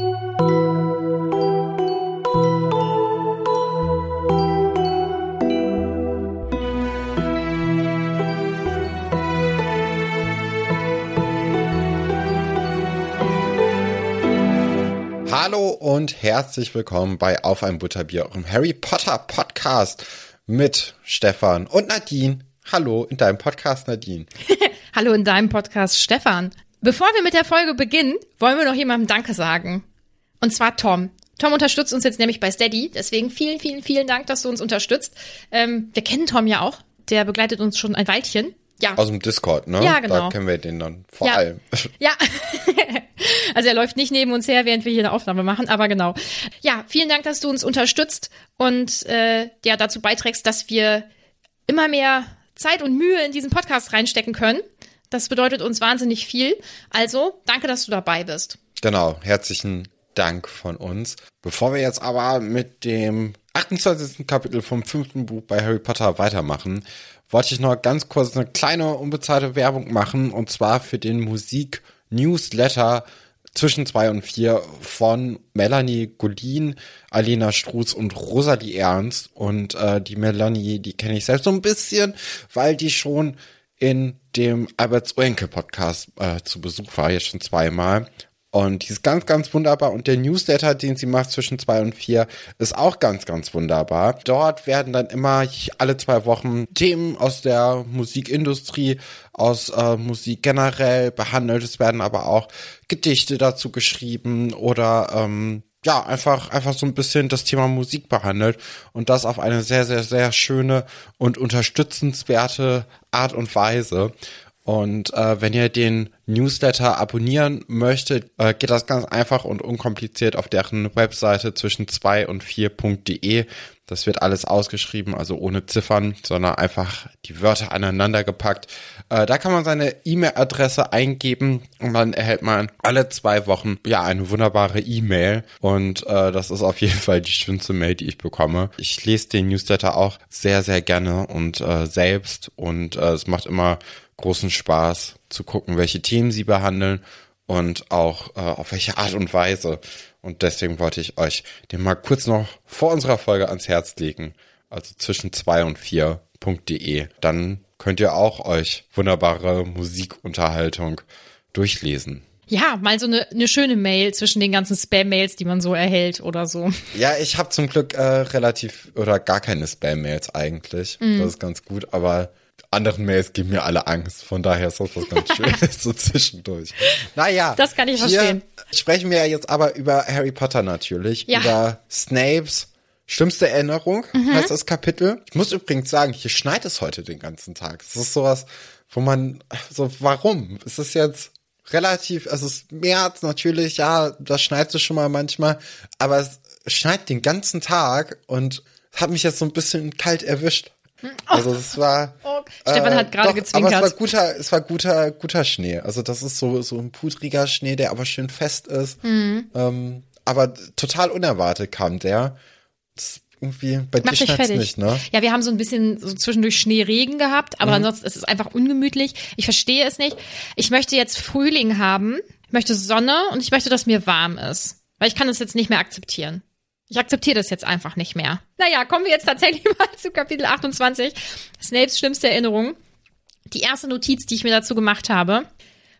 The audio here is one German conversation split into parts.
Hallo und herzlich willkommen bei Auf ein Butterbier, eurem Harry Potter Podcast mit Stefan und Nadine. Hallo in deinem Podcast, Nadine. Hallo in deinem Podcast, Stefan. Bevor wir mit der Folge beginnen, wollen wir noch jemandem Danke sagen. Und zwar Tom. Tom unterstützt uns jetzt nämlich bei Steady. Deswegen vielen, vielen, vielen Dank, dass du uns unterstützt. Ähm, wir kennen Tom ja auch. Der begleitet uns schon ein Weilchen. Ja. Aus dem Discord, ne? Ja, genau. Da kennen wir den dann vor ja. allem. Ja. also er läuft nicht neben uns her, während wir hier eine Aufnahme machen, aber genau. Ja, vielen Dank, dass du uns unterstützt und äh, ja dazu beiträgst, dass wir immer mehr Zeit und Mühe in diesen Podcast reinstecken können. Das bedeutet uns wahnsinnig viel. Also, danke, dass du dabei bist. Genau, herzlichen Dank von uns. Bevor wir jetzt aber mit dem 28. Kapitel vom fünften Buch bei Harry Potter weitermachen, wollte ich noch ganz kurz eine kleine unbezahlte Werbung machen und zwar für den Musik-Newsletter zwischen zwei und vier von Melanie Godin, Alena Struß und Rosalie Ernst. Und äh, die Melanie, die kenne ich selbst so ein bisschen, weil die schon in dem Alberts Oenke Podcast äh, zu Besuch war, jetzt schon zweimal. Und die ist ganz, ganz wunderbar. Und der Newsletter, den sie macht zwischen zwei und vier, ist auch ganz, ganz wunderbar. Dort werden dann immer alle zwei Wochen Themen aus der Musikindustrie, aus äh, Musik generell behandelt. Es werden aber auch Gedichte dazu geschrieben oder ähm, ja, einfach, einfach so ein bisschen das Thema Musik behandelt und das auf eine sehr, sehr, sehr schöne und unterstützenswerte Art und Weise. Und äh, wenn ihr den Newsletter abonnieren möchtet, äh, geht das ganz einfach und unkompliziert auf deren Webseite zwischen 2 und 4.de. Das wird alles ausgeschrieben, also ohne Ziffern, sondern einfach die Wörter aneinander gepackt. Äh, da kann man seine E-Mail-Adresse eingeben und dann erhält man alle zwei Wochen ja eine wunderbare E-Mail. Und äh, das ist auf jeden Fall die schönste Mail, die ich bekomme. Ich lese den Newsletter auch sehr, sehr gerne und äh, selbst und äh, es macht immer großen Spaß zu gucken, welche Themen sie behandeln und auch äh, auf welche Art und Weise. Und deswegen wollte ich euch den mal kurz noch vor unserer Folge ans Herz legen. Also zwischen zwei und vier.de. Dann könnt ihr auch euch wunderbare Musikunterhaltung durchlesen. Ja, mal so eine, eine schöne Mail zwischen den ganzen Spam-Mails, die man so erhält oder so. Ja, ich habe zum Glück äh, relativ oder gar keine Spam-Mails eigentlich. Mm. Das ist ganz gut, aber anderen Mails geben mir alle Angst. Von daher ist das was ganz Schönes so zwischendurch. Naja. Das kann ich verstehen. Sprechen wir ja jetzt aber über Harry Potter natürlich. Ja. Über Snapes schlimmste Erinnerung mhm. heißt das Kapitel. Ich muss übrigens sagen, hier schneit es heute den ganzen Tag. Es ist sowas, wo man, so, warum? Es ist jetzt relativ, also es ist März natürlich, ja, das schneit es schon mal manchmal, aber es schneit den ganzen Tag und hat mich jetzt so ein bisschen kalt erwischt. Also es war. Oh, Stefan hat gerade gezwinkert. Aber es war guter, es war guter, guter Schnee. Also das ist so so ein pudriger Schnee, der aber schön fest ist. Mhm. Ähm, aber total unerwartet kam der. Das irgendwie bei Mach dir schneit's nicht, ne? Ja, wir haben so ein bisschen so zwischendurch Schneeregen gehabt, aber mhm. ansonsten ist es einfach ungemütlich. Ich verstehe es nicht. Ich möchte jetzt Frühling haben, ich möchte Sonne und ich möchte, dass mir warm ist, weil ich kann das jetzt nicht mehr akzeptieren. Ich akzeptiere das jetzt einfach nicht mehr. Naja, kommen wir jetzt tatsächlich mal zu Kapitel 28. Snapes schlimmste Erinnerung. Die erste Notiz, die ich mir dazu gemacht habe.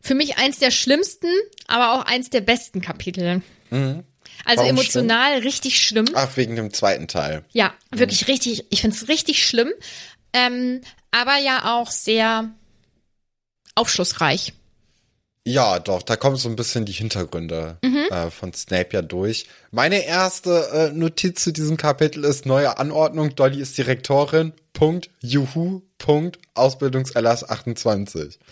Für mich eins der schlimmsten, aber auch eins der besten Kapitel. Mhm. Also Warum emotional schlimm? richtig schlimm. Ach, wegen dem zweiten Teil. Ja, wirklich mhm. richtig. Ich finde es richtig schlimm. Ähm, aber ja auch sehr aufschlussreich. Ja, doch, da kommen so ein bisschen die Hintergründe mhm. äh, von Snape ja durch. Meine erste äh, Notiz zu diesem Kapitel ist neue Anordnung. Dolly ist Direktorin. Punkt. Juhu. Punkt. Ausbildungserlass 28.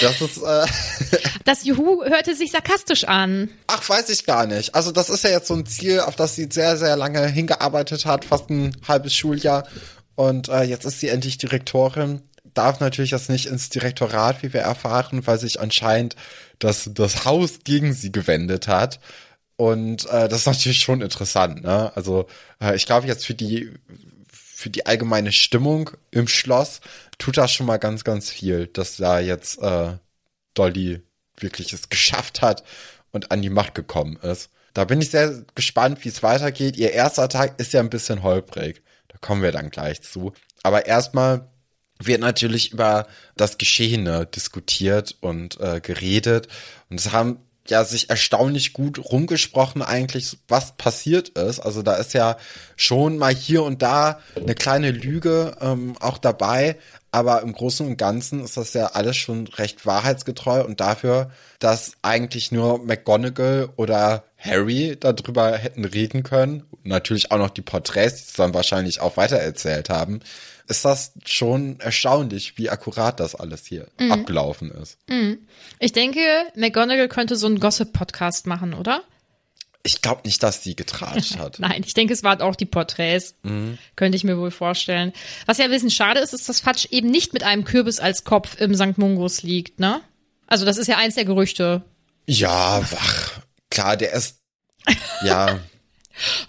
Das ist. Äh das Juhu hörte sich sarkastisch an. Ach, weiß ich gar nicht. Also das ist ja jetzt so ein Ziel, auf das sie sehr, sehr lange hingearbeitet hat, fast ein halbes Schuljahr. Und äh, jetzt ist sie endlich Direktorin darf natürlich das nicht ins Direktorat, wie wir erfahren, weil sich anscheinend das, das Haus gegen sie gewendet hat. Und äh, das ist natürlich schon interessant, ne? Also äh, ich glaube jetzt für die für die allgemeine Stimmung im Schloss tut das schon mal ganz, ganz viel, dass da jetzt äh, Dolly wirklich es geschafft hat und an die Macht gekommen ist. Da bin ich sehr gespannt, wie es weitergeht. Ihr erster Tag ist ja ein bisschen holprig. Da kommen wir dann gleich zu. Aber erstmal wird natürlich über das Geschehene diskutiert und äh, geredet. Und es haben ja sich erstaunlich gut rumgesprochen eigentlich, was passiert ist. Also da ist ja schon mal hier und da eine kleine Lüge ähm, auch dabei, aber im Großen und Ganzen ist das ja alles schon recht wahrheitsgetreu und dafür, dass eigentlich nur McGonagall oder Harry darüber hätten reden können, natürlich auch noch die Porträts, die es dann wahrscheinlich auch weitererzählt haben, ist das schon erstaunlich, wie akkurat das alles hier mhm. abgelaufen ist. Mhm. Ich denke, McGonagall könnte so einen Gossip-Podcast machen, oder? Ich glaube nicht, dass sie getratscht hat. Nein, ich denke, es waren auch die Porträts. Mhm. Könnte ich mir wohl vorstellen. Was ja ein bisschen schade ist, ist, dass Fatsch eben nicht mit einem Kürbis als Kopf im St. Mungus liegt, ne? Also, das ist ja eins der Gerüchte. Ja, wach. Klar, der ist. Ja.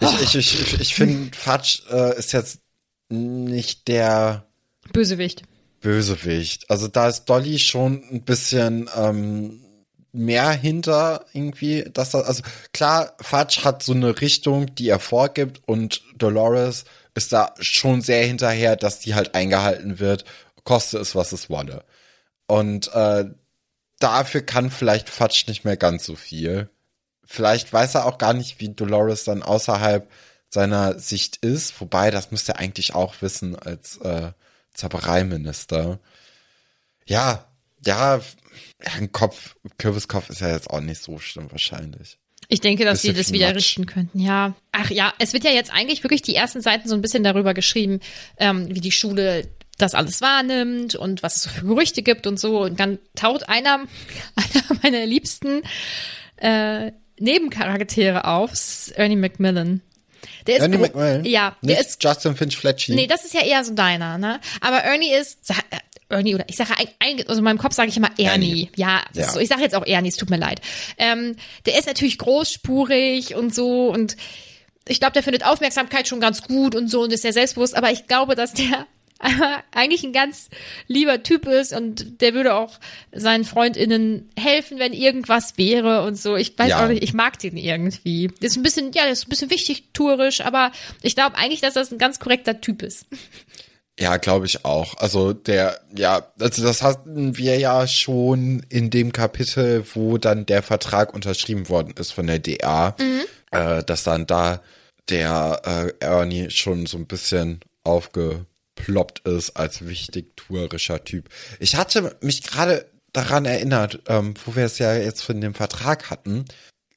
ich, ich, ich, ich finde, Fatsch äh, ist jetzt nicht der Bösewicht. Bösewicht. Also da ist Dolly schon ein bisschen ähm, mehr hinter irgendwie, dass das, also klar, Fudge hat so eine Richtung, die er vorgibt und Dolores ist da schon sehr hinterher, dass die halt eingehalten wird, koste es, was es wolle. Und äh, dafür kann vielleicht Fudge nicht mehr ganz so viel. Vielleicht weiß er auch gar nicht, wie Dolores dann außerhalb seiner Sicht ist, wobei das müsste er eigentlich auch wissen als äh, Zaubereiminister. Ja, ja, ein Kopf, Kürbiskopf ist ja jetzt auch nicht so schlimm wahrscheinlich. Ich denke, dass sie das wieder Matsch. richten könnten, ja. Ach ja, es wird ja jetzt eigentlich wirklich die ersten Seiten so ein bisschen darüber geschrieben, ähm, wie die Schule das alles wahrnimmt und was es so für Gerüchte gibt und so. Und dann taucht einer, einer meiner liebsten äh, Nebencharaktere auf, Ernie Macmillan. Der ist Ernie McMillan? Ja, der Nicht ist Justin Finch Fletchy. Nee, das ist ja eher so deiner, ne? Aber Ernie ist äh, Ernie oder ich sage also in meinem Kopf sage ich immer Ernie. Ernie. Ja, ja. So, ich sage jetzt auch Ernie, es tut mir leid. Ähm, der ist natürlich großspurig und so und ich glaube, der findet Aufmerksamkeit schon ganz gut und so und ist sehr selbstbewusst, aber ich glaube, dass der eigentlich ein ganz lieber Typ ist und der würde auch seinen FreundInnen helfen, wenn irgendwas wäre und so. Ich weiß ja. auch nicht, ich mag den irgendwie. Ist ein bisschen, ja, ist ein bisschen wichtig, tourisch, aber ich glaube eigentlich, dass das ein ganz korrekter Typ ist. Ja, glaube ich auch. Also der, ja, also das hatten wir ja schon in dem Kapitel, wo dann der Vertrag unterschrieben worden ist von der DA, mhm. äh, dass dann da der äh, Ernie schon so ein bisschen aufge aufgeploppt ist als wichtig tourischer Typ. Ich hatte mich gerade daran erinnert, ähm, wo wir es ja jetzt von dem Vertrag hatten.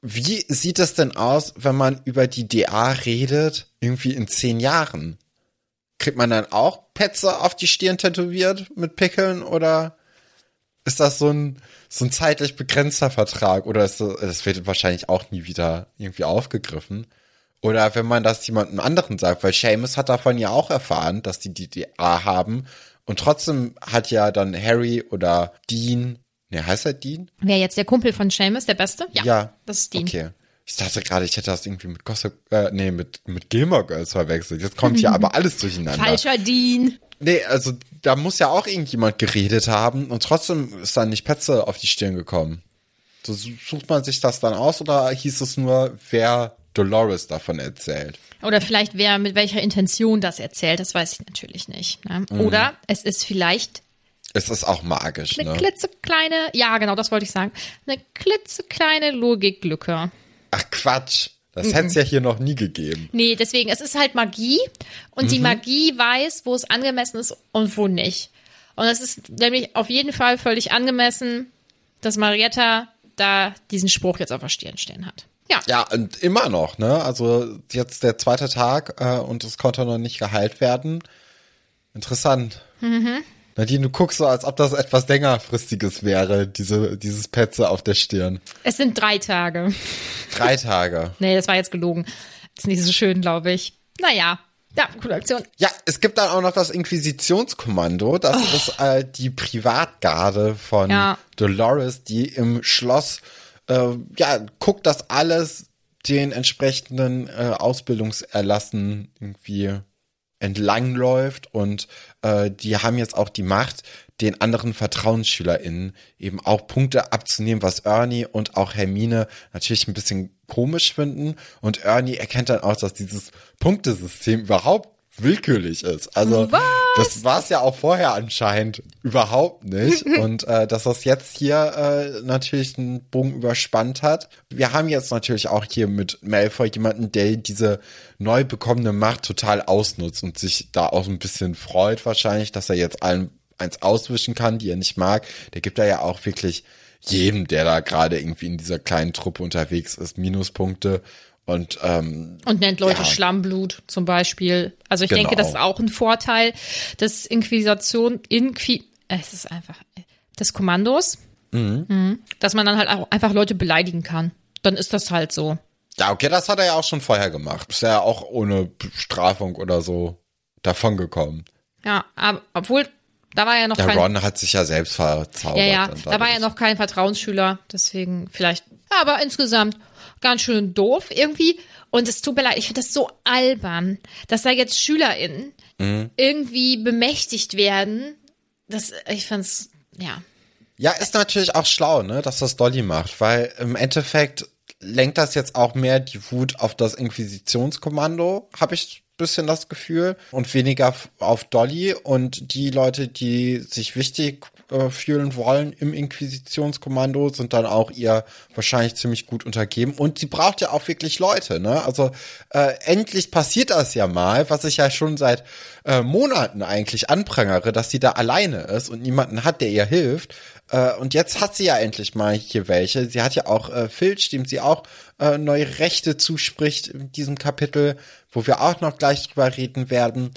Wie sieht es denn aus, wenn man über die DA redet, irgendwie in zehn Jahren? Kriegt man dann auch Petze auf die Stirn tätowiert mit Pickeln oder ist das so ein, so ein zeitlich begrenzter Vertrag oder ist das, das wird wahrscheinlich auch nie wieder irgendwie aufgegriffen? Oder wenn man das jemandem anderen sagt, weil Seamus hat davon ja auch erfahren, dass die die DA haben. Und trotzdem hat ja dann Harry oder Dean, ne, heißt er Dean? Wer jetzt der Kumpel von Seamus, der Beste? Ja, ja. das ist Dean. Okay. Ich dachte gerade, ich hätte das irgendwie mit Gossip, äh, nee, mit, mit Gilmore Girls verwechselt. Jetzt kommt hier aber alles durcheinander. Falscher Dean. Nee, also da muss ja auch irgendjemand geredet haben und trotzdem ist dann nicht Petze auf die Stirn gekommen. So sucht man sich das dann aus oder hieß es nur, wer Dolores davon erzählt. Oder vielleicht wer mit welcher Intention das erzählt, das weiß ich natürlich nicht. Ne? Mhm. Oder es ist vielleicht. Es ist auch magisch, eine ne? klitzekleine, ja, genau, das wollte ich sagen. Eine klitzekleine Logiklücke. Ach Quatsch. Das mhm. hätte es ja hier noch nie gegeben. Nee, deswegen, es ist halt Magie und mhm. die Magie weiß, wo es angemessen ist und wo nicht. Und es ist nämlich auf jeden Fall völlig angemessen, dass Marietta da diesen Spruch jetzt auf der Stirn stehen hat. Ja. Ja, und immer noch, ne? Also jetzt der zweite Tag äh, und es konnte noch nicht geheilt werden. Interessant. Mhm. Nadine, du guckst so, als ob das etwas längerfristiges wäre, diese, dieses Petze auf der Stirn. Es sind drei Tage. Drei Tage. nee, das war jetzt gelogen. Ist nicht so schön, glaube ich. Naja. Ja, coole Aktion. Ja, es gibt dann auch noch das Inquisitionskommando. Das oh. ist äh, die Privatgarde von ja. Dolores, die im Schloss äh, ja, guckt, dass alles den entsprechenden äh, Ausbildungserlassen irgendwie entlangläuft und äh, die haben jetzt auch die Macht, den anderen VertrauensschülerInnen eben auch Punkte abzunehmen, was Ernie und auch Hermine natürlich ein bisschen komisch finden. Und Ernie erkennt dann auch, dass dieses Punktesystem überhaupt willkürlich ist. Also Was? Das war es ja auch vorher anscheinend überhaupt nicht. Und äh, dass das jetzt hier äh, natürlich einen Bogen überspannt hat. Wir haben jetzt natürlich auch hier mit Malfoy jemanden, der diese neu bekommene Macht total ausnutzt und sich da auch ein bisschen freut wahrscheinlich, dass er jetzt allen eins auswischen kann, die er nicht mag. Der gibt da ja auch wirklich jedem, der da gerade irgendwie in dieser kleinen Truppe unterwegs ist, Minuspunkte. Und ähm, Und nennt Leute Ja. Schlammblut zum Beispiel. Also ich Genau. denke, das ist auch ein Vorteil des Inquisition, Inqui, äh, es ist einfach, äh, des Kommandos, Mhm. dass man dann halt auch einfach Leute beleidigen kann. Dann ist das halt so. Ja, okay, das hat er ja auch schon vorher gemacht. Ist ja auch ohne Bestrafung oder so davongekommen. Ja, aber obwohl, da war ja noch Der kein, Ron hat sich ja selbst verzaubert. ja, ja, da war ja noch kein Vertrauensschüler, deswegen vielleicht, ja, aber insgesamt ganz schön doof irgendwie. Und es tut mir leid, ich finde das so albern, dass da jetzt SchülerInnen Mhm. irgendwie bemächtigt werden. Das, ich fand's, ja. Ja, ist natürlich auch schlau, ne, dass das Dolly macht, weil im Endeffekt lenkt das jetzt auch mehr die Wut auf das Inquisitionskommando, habe ich ein bisschen das Gefühl, und weniger auf Dolly und die Leute, die sich wichtig äh, fühlen wollen im Inquisitionskommando, sind dann auch ihr wahrscheinlich ziemlich gut untergeben. Und sie braucht ja auch wirklich Leute, ne? Also äh, endlich passiert das ja mal, was ich ja schon seit äh, Monaten eigentlich anprangere, dass sie da alleine ist und niemanden hat, der ihr hilft. Äh, und jetzt hat sie ja endlich mal hier welche. Sie hat ja auch äh, Filch, dem sie auch äh, neue Rechte zuspricht in diesem Kapitel, wo wir auch noch gleich drüber reden werden.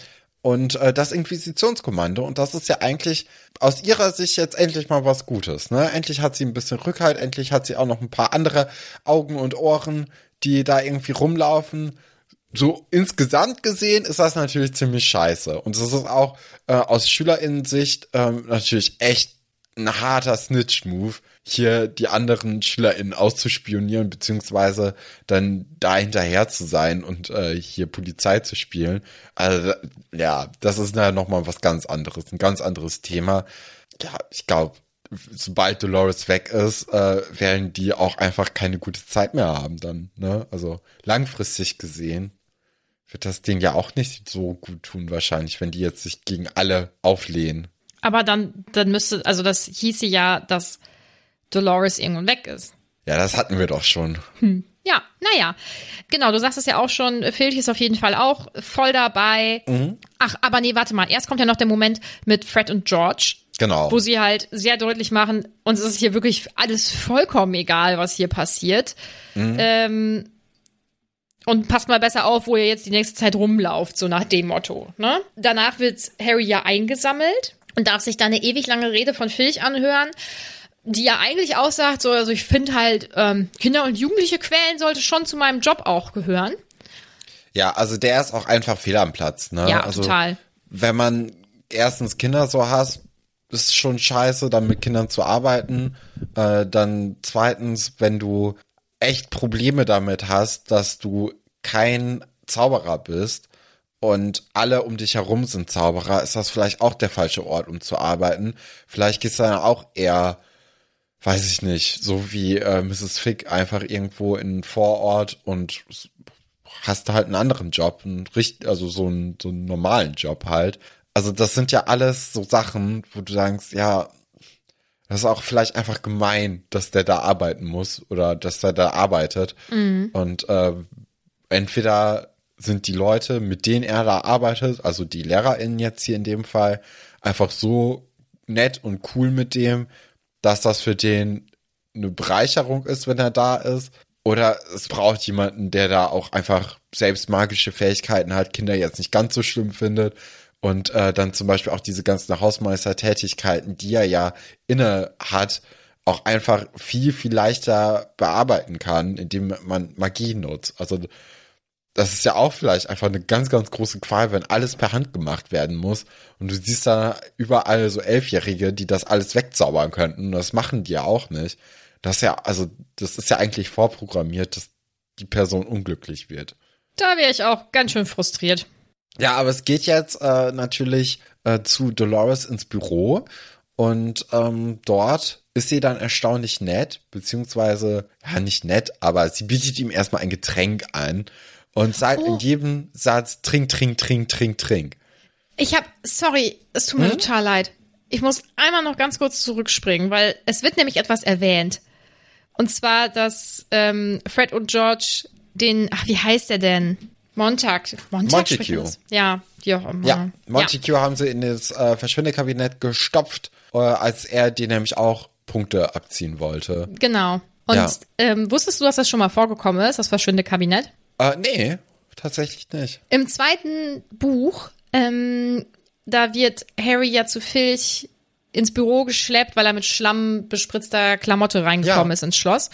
Und äh, das Inquisitionskommando. Und das ist ja eigentlich aus ihrer Sicht jetzt endlich mal was Gutes. Ne? Endlich hat sie ein bisschen Rückhalt, endlich hat sie auch noch ein paar andere Augen und Ohren, die da irgendwie rumlaufen so insgesamt gesehen ist das natürlich ziemlich scheiße. Und es ist auch äh, aus SchülerInnen-Sicht ähm, natürlich echt ein harter Snitch-Move, hier die anderen SchülerInnen auszuspionieren, beziehungsweise dann da hinterher zu sein und äh, hier Polizei zu spielen. Also ja, das ist ja nochmal was ganz anderes, ein ganz anderes Thema. Ja, ich glaube, sobald Dolores weg ist, äh, werden die auch einfach keine gute Zeit mehr haben dann. Ne? Also langfristig gesehen wird das denen ja auch nicht so gut tun wahrscheinlich, wenn die jetzt sich gegen alle auflehnen. Aber dann, dann müsste, also das hieße ja, dass Dolores irgendwann weg ist. Ja, das hatten wir doch schon. Ja, naja. Genau, du sagst es ja auch schon, Filch ist auf jeden Fall auch voll dabei. Ach, aber nee, warte mal. Erst kommt ja noch der Moment mit Fred und George, Genau. wo sie halt sehr deutlich machen, uns ist hier wirklich alles vollkommen egal, was hier passiert. Ähm, und passt mal besser auf, wo ihr jetzt die nächste Zeit rumlauft, so nach dem Motto. Ne? Danach wird Harry ja eingesammelt und darf sich dann eine ewig lange Rede von Filch anhören, die ja eigentlich aussagt, so, also ich finde halt, ähm, Kinder und Jugendliche quälen sollte schon zu meinem Job auch gehören. Ja, also der ist auch einfach fehl am Platz. Ne? Ja, also, total. Wenn man erstens Kinder so hasst, ist schon scheiße, dann mit Kindern zu arbeiten. Äh, dann zweitens, wenn du echt Probleme damit hast, dass du kein Zauberer bist und alle um dich herum sind Zauberer, ist das vielleicht auch der falsche Ort, um zu arbeiten. Vielleicht gehst du dann auch eher, weiß ich nicht, so wie äh, Mrs. Fick einfach irgendwo in Vorort und hast halt einen anderen Job, einen richt, also so einen, so einen normalen Job halt. Also das sind ja alles so Sachen, wo du sagst, ja, das ist auch vielleicht einfach gemein, dass der da arbeiten muss oder dass der da arbeitet. Und äh, entweder sind die Leute, mit denen er da arbeitet, also die LehrerInnen jetzt hier in dem Fall, einfach so nett und cool mit dem, dass das für den eine Bereicherung ist, wenn er da ist. Oder es braucht jemanden, der da auch einfach selbst magische Fähigkeiten hat, Kinder jetzt nicht ganz so schlimm findet und äh, dann zum Beispiel auch diese ganzen Hausmeistertätigkeiten, die er ja inne hat, auch einfach viel, viel leichter bearbeiten kann, indem man Magie nutzt. Also das ist ja auch vielleicht einfach eine ganz, ganz große Qual, wenn alles per Hand gemacht werden muss. Und du siehst da überall so Elfjährige, die das alles wegzaubern könnten. Und das machen die ja auch nicht. Das ist ja, also, das ist ja eigentlich vorprogrammiert, dass die Person unglücklich wird. Da wäre ich auch ganz schön frustriert. Ja, aber es geht jetzt äh, natürlich äh, zu Dolores ins Büro und ähm, dort ist sie dann erstaunlich nett, beziehungsweise, ja, nicht nett, aber sie bietet ihm erstmal ein Getränk an und sagt Oh. in jedem Satz, trink, trink, trink, trink, trink. Ich hab, sorry, es tut mir Hm? total leid. Ich muss einmal noch ganz kurz zurückspringen, weil es wird nämlich etwas erwähnt. Und zwar, dass ähm, Fred und George den, ach, wie heißt der denn? Montag. Montag Montague. Ja, wie auch immer. Ja, Montague haben sie in das äh, Verschwindekabinett gestopft, äh, als er dir nämlich auch Punkte abziehen wollte. Genau. Und Ja. ähm, wusstest du, dass das schon mal vorgekommen ist, das verschwinde Kabinett? Äh, nee, tatsächlich nicht. Im zweiten Buch, ähm, da wird Harry ja zu Filch ins Büro geschleppt, weil er mit Schlamm bespritzter Klamotte reingekommen Ja. ist ins Schloss.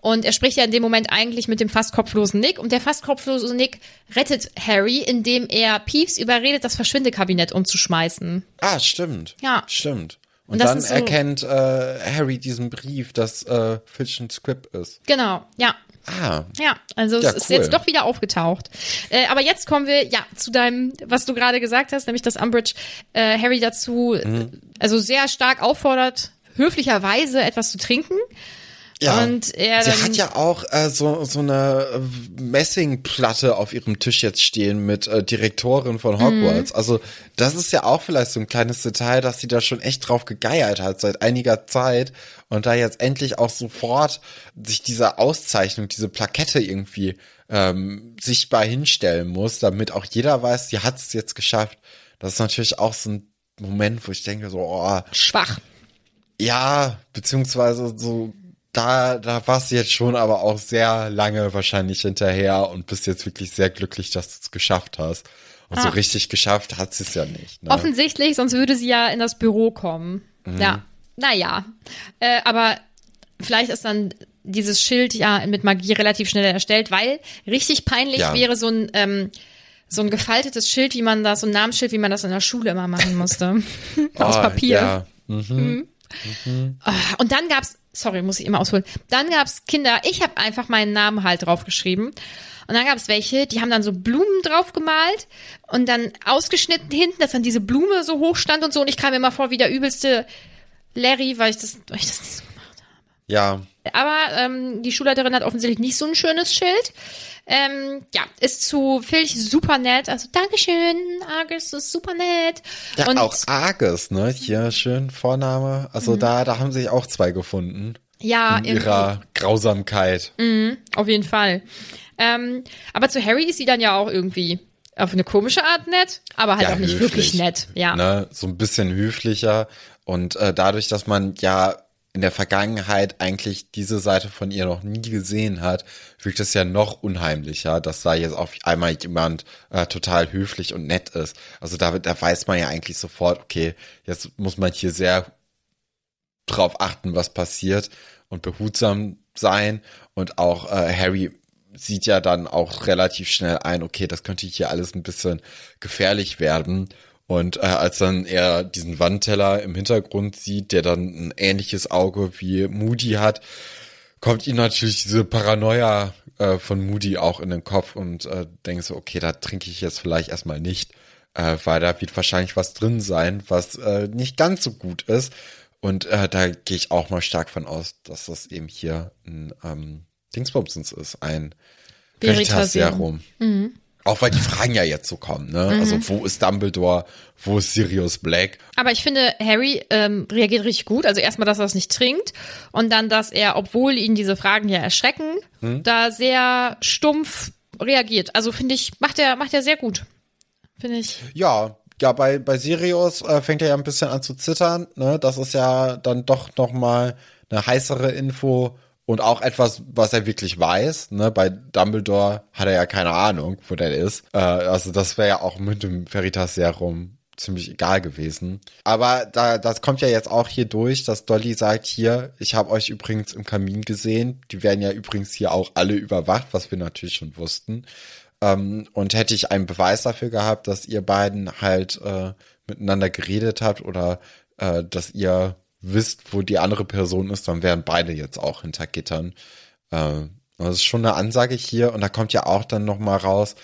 Und er spricht ja in dem Moment eigentlich mit dem fast kopflosen Nick. Und der fast kopflose Nick rettet Harry, indem er Peeves überredet, das Verschwindekabinett umzuschmeißen. Ah, stimmt. Ja. Stimmt. Und, Und dann so- erkennt äh, Harry diesen Brief, dass äh, Filch ein Script ist. Genau, ja. Ah, Ja, also Ja, es ist cool. jetzt doch wieder aufgetaucht. Äh, aber jetzt kommen wir ja zu deinem, was du gerade gesagt hast, nämlich dass Umbridge äh, Harry dazu, Mhm. äh, also sehr stark auffordert, höflicherweise etwas zu trinken. Ja. Und er Sie hat ja auch äh, so, so eine äh, Messingplatte auf ihrem Tisch jetzt stehen mit äh, Direktorin von Hogwarts. Mhm. Also das ist ja auch vielleicht so ein kleines Detail, dass sie da schon echt drauf gegeiert hat seit einiger Zeit und da jetzt endlich auch sofort sich diese Auszeichnung, diese Plakette irgendwie ähm, sichtbar hinstellen muss, damit auch jeder weiß, sie hat es jetzt geschafft. Das ist natürlich auch so ein Moment, wo ich denke so, oh, schwach. ja, beziehungsweise so, da, da warst du jetzt schon aber auch sehr lange wahrscheinlich hinterher und bist jetzt wirklich sehr glücklich, dass du es geschafft hast. Und so Ah. richtig geschafft hat sie es ja nicht. Ne? Offensichtlich, sonst würde sie ja in das Büro kommen. Mhm. Ja, naja. Äh, aber vielleicht ist dann dieses Schild ja mit Magie relativ schnell erstellt, weil richtig peinlich Ja. wäre so ein, ähm, so ein gefaltetes Schild, wie man das, so ein Namensschild, wie man das in der Schule immer machen musste. Aus Oh, Papier. Ja. Ah, Und dann gab's, sorry, muss ich immer ausholen. Dann gab's Kinder, ich habe einfach meinen Namen halt draufgeschrieben. Und dann gab's welche, die haben dann so Blumen drauf gemalt und dann ausgeschnitten hinten, dass dann diese Blume so hoch stand und so. Und ich kam mir immer vor wie der übelste Larry, weil ich das, weil ich das nicht so Ja. Aber ähm, die Schulleiterin hat offensichtlich nicht so ein schönes Schild. Ähm, ja, ist zu Filch super nett. Also Dankeschön, Argus ist super nett. Ja, und auch Argus, ne? Hier schön Vorname. Also da, da haben sich auch zwei gefunden. ja, In ihrer Grausamkeit. Auf jeden Fall. Ähm, aber zu Harry ist sie dann ja auch irgendwie auf eine komische Art nett, aber halt Ja, auch nicht höflich. wirklich nett. Ja. ne, so ein bisschen höflicher und äh, dadurch, dass man ja in der Vergangenheit eigentlich diese Seite von ihr noch nie gesehen hat, wirkt es ja noch unheimlicher, dass da jetzt auf einmal jemand äh, total höflich und nett ist. Also da, da weiß man ja eigentlich sofort, okay, jetzt muss man hier sehr drauf achten, was passiert und behutsam sein und auch äh, Harry sieht ja dann auch relativ schnell ein, okay, das könnte hier alles ein bisschen gefährlich werden. Und äh, als dann er diesen Wandteller im Hintergrund sieht, der dann ein ähnliches Auge wie Moody hat, kommt ihm natürlich diese Paranoia äh, von Moody auch in den Kopf und äh, denkt so, okay, da trinke ich jetzt vielleicht erstmal nicht, äh, weil da wird wahrscheinlich was drin sein, was äh, nicht ganz so gut ist. Und äh, da gehe ich auch mal stark von aus, dass das eben hier ein ähm, Dingsbumsens ist, ein Veritaserum. Veritaserum. Auch weil die Fragen ja jetzt so kommen, ne? Also wo ist Dumbledore, wo ist Sirius Black? Aber ich finde, Harry ähm, reagiert richtig gut. Also erstmal, dass er es nicht trinkt und dann, dass er, obwohl ihn diese Fragen ja erschrecken, Hm? da sehr stumpf reagiert. Also finde ich, macht er macht er sehr gut. Finde ich. Ja, ja, bei, bei Sirius äh, fängt er ja ein bisschen an zu zittern, ne? Das ist ja dann doch noch mal eine heißere Info und auch etwas, was er wirklich weiß, ne? Bei Dumbledore hat er ja keine Ahnung, wo der ist. Äh, also das wäre ja auch mit dem Veritas Serum ziemlich egal gewesen. Aber da, das kommt ja jetzt auch hier durch, dass Dolly sagt, hier, ich habe euch übrigens im Kamin gesehen. Die werden ja übrigens hier auch alle überwacht, was wir natürlich schon wussten. Ähm, und hätte ich einen Beweis dafür gehabt, dass ihr beiden halt äh, miteinander geredet habt oder äh, dass ihr wisst, wo die andere Person ist, dann wären beide jetzt auch hinter Gittern. Äh, das ist schon eine Ansage hier und da kommt ja auch dann noch mal raus,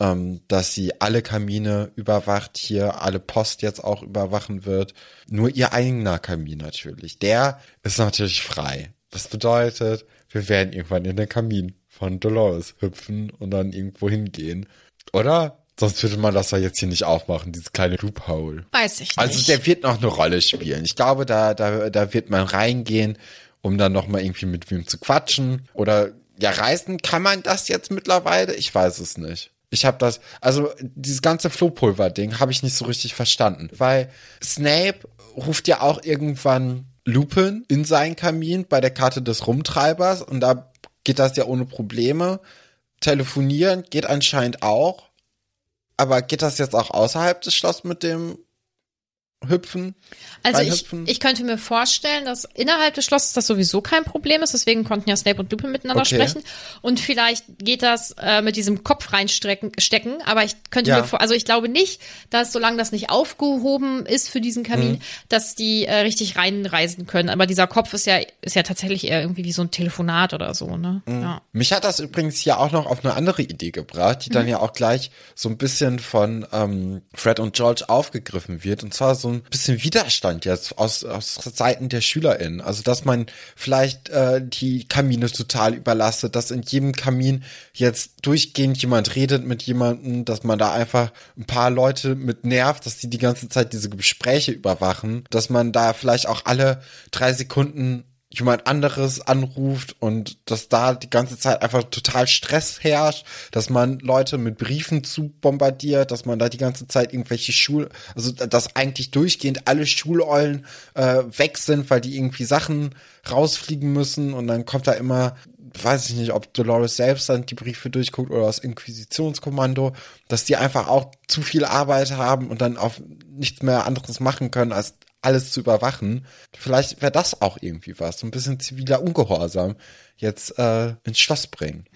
ähm, dass sie alle Kamine überwacht, hier alle Post jetzt auch überwachen wird. Nur ihr eigener Kamin natürlich. Der ist natürlich frei. Das bedeutet, wir werden irgendwann in den Kamin von Dolores hüpfen und dann irgendwo hingehen. Oder? Sonst würde man das ja jetzt hier nicht aufmachen, dieses kleine Loophole. Weiß ich nicht. Also der wird noch eine Rolle spielen. Ich glaube, da, da, da wird man reingehen, um dann noch mal irgendwie mit wem zu quatschen. Oder ja, reisen kann man das jetzt mittlerweile? Ich weiß es nicht. Ich habe das, also dieses ganze Flohpulver-Ding habe ich nicht so richtig verstanden, weil Snape ruft ja auch irgendwann Lupin in seinen Kamin bei der Karte des Rumtreibers und da geht das ja ohne Probleme. Telefonieren geht anscheinend auch. Aber geht das jetzt auch außerhalb des Schlosses mit dem Hüpfen? Also ich, ich könnte mir vorstellen, dass innerhalb des Schlosses das sowieso kein Problem ist. Deswegen konnten ja Snape und Lupin miteinander Okay. sprechen. Und vielleicht geht das äh, mit diesem Kopf reinstecken. Stecken. Aber ich könnte Ja. mir vor, also ich glaube nicht, dass solange das nicht aufgehoben ist für diesen Kamin, Mhm. dass die äh, richtig reinreisen können. Aber dieser Kopf ist ja ist ja tatsächlich eher irgendwie wie so ein Telefonat oder so. Ne? Mhm. Ja. Mich hat das übrigens ja auch noch auf eine andere Idee gebracht, die dann ja auch gleich so ein bisschen von ähm, Fred und George aufgegriffen wird. Und zwar so ein bisschen Widerstand jetzt aus, aus Seiten der SchülerInnen. Also, dass man vielleicht äh, die Kamine total überlastet, dass in jedem Kamin jetzt durchgehend jemand redet mit jemandem, dass man da einfach ein paar Leute mit nervt, dass die die ganze Zeit diese Gespräche überwachen, dass man da vielleicht auch alle drei Sekunden jemand anderes anruft und dass da die ganze Zeit einfach total Stress herrscht, dass man Leute mit Briefen zu bombardiert, dass man da die ganze Zeit irgendwelche Schul, also dass eigentlich durchgehend alle Schuleulen äh, weg sind, weil die irgendwie Sachen rausfliegen müssen und dann kommt da immer weiß ich nicht, ob Dolores selbst dann die Briefe durchguckt oder das Inquisitionskommando, dass die einfach auch zu viel Arbeit haben und dann auf nichts mehr anderes machen können, als alles zu überwachen. Vielleicht wäre das auch irgendwie was, so ein bisschen ziviler Ungehorsam jetzt äh, ins Schloss bringen.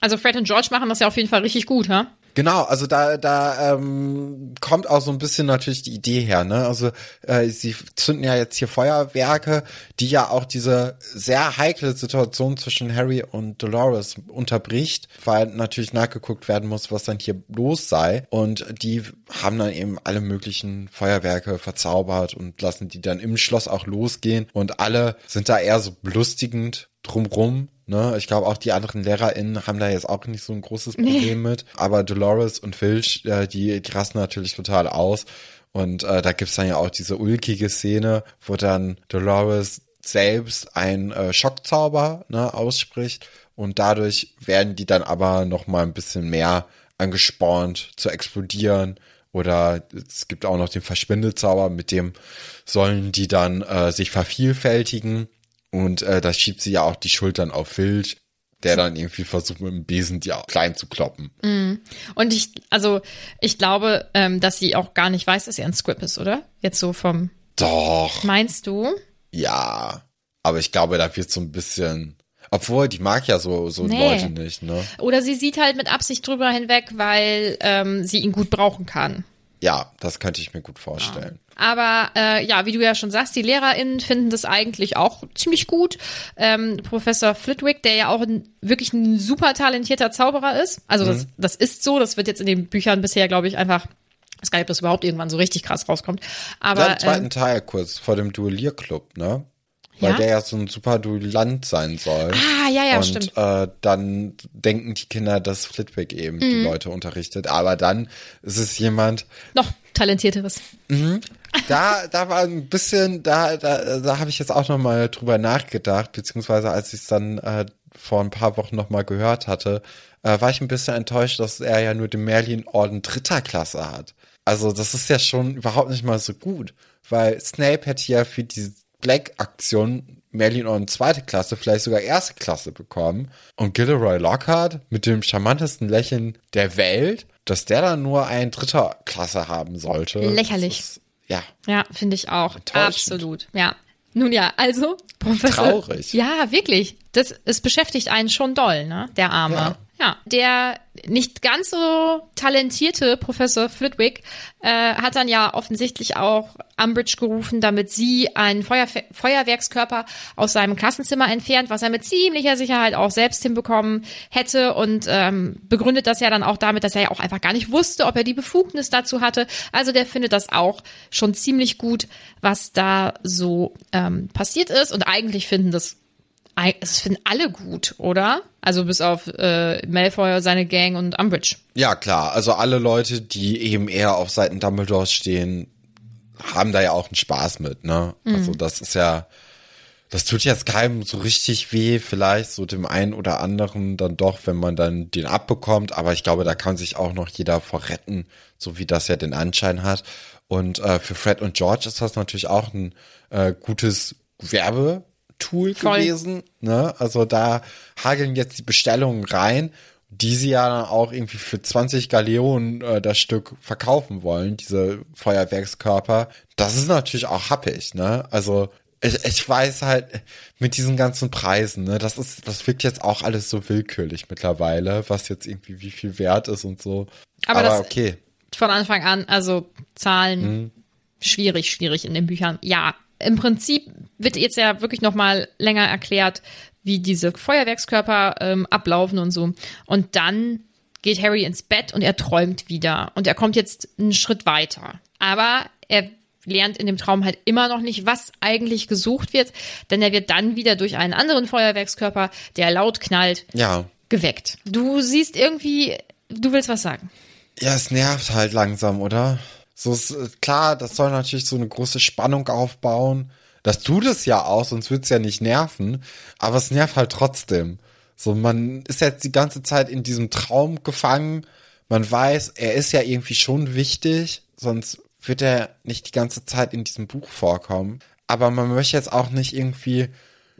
Also Fred und George machen das ja auf jeden Fall richtig gut, ha? Genau, also da, da ähm, kommt auch so ein bisschen natürlich die Idee her, ne? Also äh, sie zünden ja jetzt hier Feuerwerke, die ja auch diese sehr heikle Situation zwischen Harry und Dolores unterbricht, weil natürlich nachgeguckt werden muss, was dann hier los sei. Und die haben dann eben alle möglichen Feuerwerke verzaubert und lassen die dann im Schloss auch losgehen. Und alle sind da eher so belustigend drumrum. Ne? Ich glaube, auch die anderen LehrerInnen haben da jetzt auch nicht so ein großes Problem mit. Aber Dolores und Filch, äh, die, die rasten natürlich total aus. Und äh, da gibt's dann ja auch diese ulkige Szene, wo dann Dolores selbst ein äh, Schockzauber ne, ausspricht. Und dadurch werden die dann aber noch mal ein bisschen mehr angespornt zu explodieren. Oder es gibt auch noch den Verschwindezauber, mit dem sollen die dann äh, sich vervielfältigen. Und äh, da schiebt sie ja auch die Schultern auf Filch, der dann irgendwie versucht mit dem Besen die auch klein zu kloppen. Und ich, also ich glaube, ähm, dass sie auch gar nicht weiß, dass sie ein Squib ist, oder? Jetzt so vom. Doch, Meinst du? ja. Aber ich glaube, da wird so ein bisschen. Obwohl, die mag ja so, so Nee. Leute nicht, ne? Oder sie sieht halt mit Absicht drüber hinweg, weil ähm, sie ihn gut brauchen kann. Ja, das könnte ich mir gut vorstellen. Aber äh, ja, wie du ja schon sagst, die LehrerInnen finden das eigentlich auch ziemlich gut. Ähm, Professor Flitwick, der ja auch ein, wirklich ein super talentierter Zauberer ist. Also das, das ist so, das wird jetzt in den Büchern bisher, glaube ich, einfach, ich weiß gar nicht, ob das überhaupt irgendwann so richtig krass rauskommt. Ja, Aber im zweiten ähm, Teil kurz vor dem Duellierclub, ne? Weil Ja? der ja so ein super Duellant sein soll. Ah, ja, ja, und, stimmt. Äh, dann denken die Kinder, dass Flitwick eben Mhm. die Leute unterrichtet. Aber dann ist es jemand, noch talentierteres. da, da war ein bisschen, da, da, da habe ich jetzt auch noch mal drüber nachgedacht, beziehungsweise als ich es dann äh, vor ein paar Wochen noch mal gehört hatte, äh, war ich ein bisschen enttäuscht, dass er ja nur den Merlin-Orden dritter Klasse hat. Also das ist ja schon überhaupt nicht mal so gut, weil Snape hätte ja für die Black-Aktion Merlin-Orden zweite Klasse, vielleicht sogar erste Klasse bekommen. Und Gilderoy Lockhart mit dem charmantesten Lächeln der Welt, dass der dann nur ein dritter Klasse haben sollte. Lächerlich. Ist, ja, Ja, finde ich auch. Absolut. Ja. Nun ja, also, Professor. Traurig. Ja, wirklich. Das, es beschäftigt einen schon doll, ne? Der Arme. Ja. Ja, der nicht ganz so talentierte Professor Flitwick äh, hat dann ja offensichtlich auch Umbridge gerufen, damit sie einen Feuer Feuerwerkskörper aus seinem Klassenzimmer entfernt, was er mit ziemlicher Sicherheit auch selbst hinbekommen hätte und ähm, begründet das ja dann auch damit, dass er ja auch einfach gar nicht wusste, ob er die Befugnis dazu hatte. Also der findet das auch schon ziemlich gut, was da so ähm, passiert ist und eigentlich finden das das finden alle gut, oder? Also bis auf äh, Malfoy, seine Gang und Umbridge. Ja, klar. Also alle Leute, die eben eher auf Seiten Dumbledores stehen, haben da ja auch einen Spaß mit, ne? Mhm. Also das ist ja, das tut jetzt keinem so richtig weh, vielleicht so dem einen oder anderen dann doch, wenn man dann den abbekommt. Aber ich glaube, da kann sich auch noch jeder vorretten, so wie das ja den Anschein hat. Und äh, für Fred und George ist das natürlich auch ein äh, gutes Werbe Tool Voll. gewesen. Ne? Also da hageln jetzt die Bestellungen rein, die sie ja dann auch irgendwie für 20 Galeonen äh, das Stück verkaufen wollen, diese Feuerwerkskörper. Das ist natürlich auch happig, ne? Also ich, ich weiß halt mit diesen ganzen Preisen, ne, das ist, das wirkt jetzt auch alles so willkürlich mittlerweile, was jetzt irgendwie wie viel wert ist und so. Aber, Aber okay. Von Anfang an, also Zahlen, mhm. schwierig, schwierig in den Büchern. Ja, im Prinzip wird jetzt ja wirklich noch mal länger erklärt, wie diese Feuerwerkskörper ähm, ablaufen und so. Und dann geht Harry ins Bett und er träumt wieder. Und er kommt jetzt einen Schritt weiter. Aber er lernt in dem Traum halt immer noch nicht, was eigentlich gesucht wird, denn er wird dann wieder durch einen anderen Feuerwerkskörper, der laut knallt, ja. geweckt. Du siehst irgendwie, du willst was sagen. Ja, es nervt halt langsam, oder? So ist äh, klar, das soll natürlich so eine große Spannung aufbauen. Das tut es ja auch, sonst wird's ja nicht nerven. Aber es nervt halt trotzdem. So, man ist jetzt die ganze Zeit in diesem Traum gefangen. Man weiß, er ist ja irgendwie schon wichtig, sonst wird er nicht die ganze Zeit in diesem Buch vorkommen. Aber man möchte jetzt auch nicht irgendwie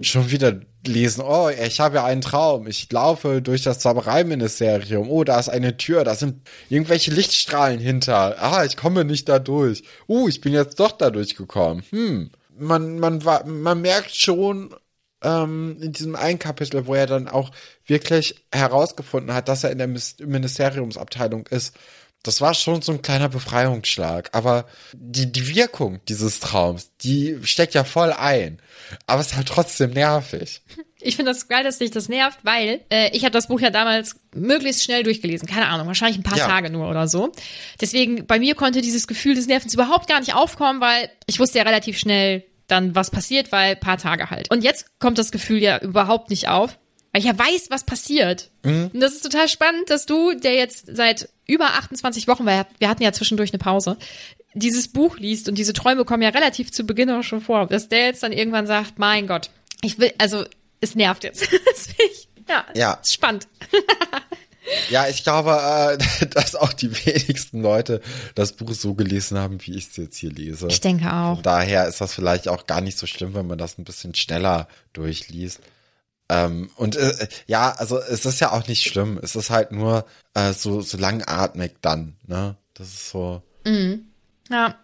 schon wieder lesen, oh, ich habe ja einen Traum, ich laufe durch das Zaubereiministerium, oh, da ist eine Tür, da sind irgendwelche Lichtstrahlen hinter, ah, ich komme nicht da durch, uh, ich bin jetzt doch da durchgekommen, hm. Man, man, man merkt schon, ähm, in diesem einen Kapitel, wo er dann auch wirklich herausgefunden hat, dass er in der Ministeriumsabteilung ist, das war schon so ein kleiner Befreiungsschlag. Aber die, die Wirkung dieses Traums, die steckt ja voll ein. Aber es ist halt trotzdem nervig. Ich finde das geil, dass dich das nervt, weil äh, ich habe das Buch ja damals möglichst schnell durchgelesen. Keine Ahnung, wahrscheinlich ein paar ja. Tage nur oder so. Deswegen, bei mir konnte dieses Gefühl des Nervens überhaupt gar nicht aufkommen, weil ich wusste ja relativ schnell dann, was passiert, weil paar Tage halt. Und jetzt kommt das Gefühl ja überhaupt nicht auf, weil ich ja weiß, was passiert. Mhm. Und das ist total spannend, dass du, der jetzt seit über 28 Wochen, weil wir hatten ja zwischendurch eine Pause, dieses Buch liest und diese Träume kommen ja relativ zu Beginn auch schon vor, dass der jetzt dann irgendwann sagt, mein Gott, ich will, also es nervt jetzt. ich, ja, ja. Ist spannend. Ja, ich glaube, äh, dass auch die wenigsten Leute das Buch so gelesen haben, wie ich es jetzt hier lese. Ich denke auch. Von daher ist das vielleicht auch gar nicht so schlimm, wenn man das ein bisschen schneller durchliest. Ähm, und äh, ja, also es ist ja auch nicht schlimm. Es ist halt nur äh, so, so langatmig dann, ne? Das ist so. Mhm. Ja.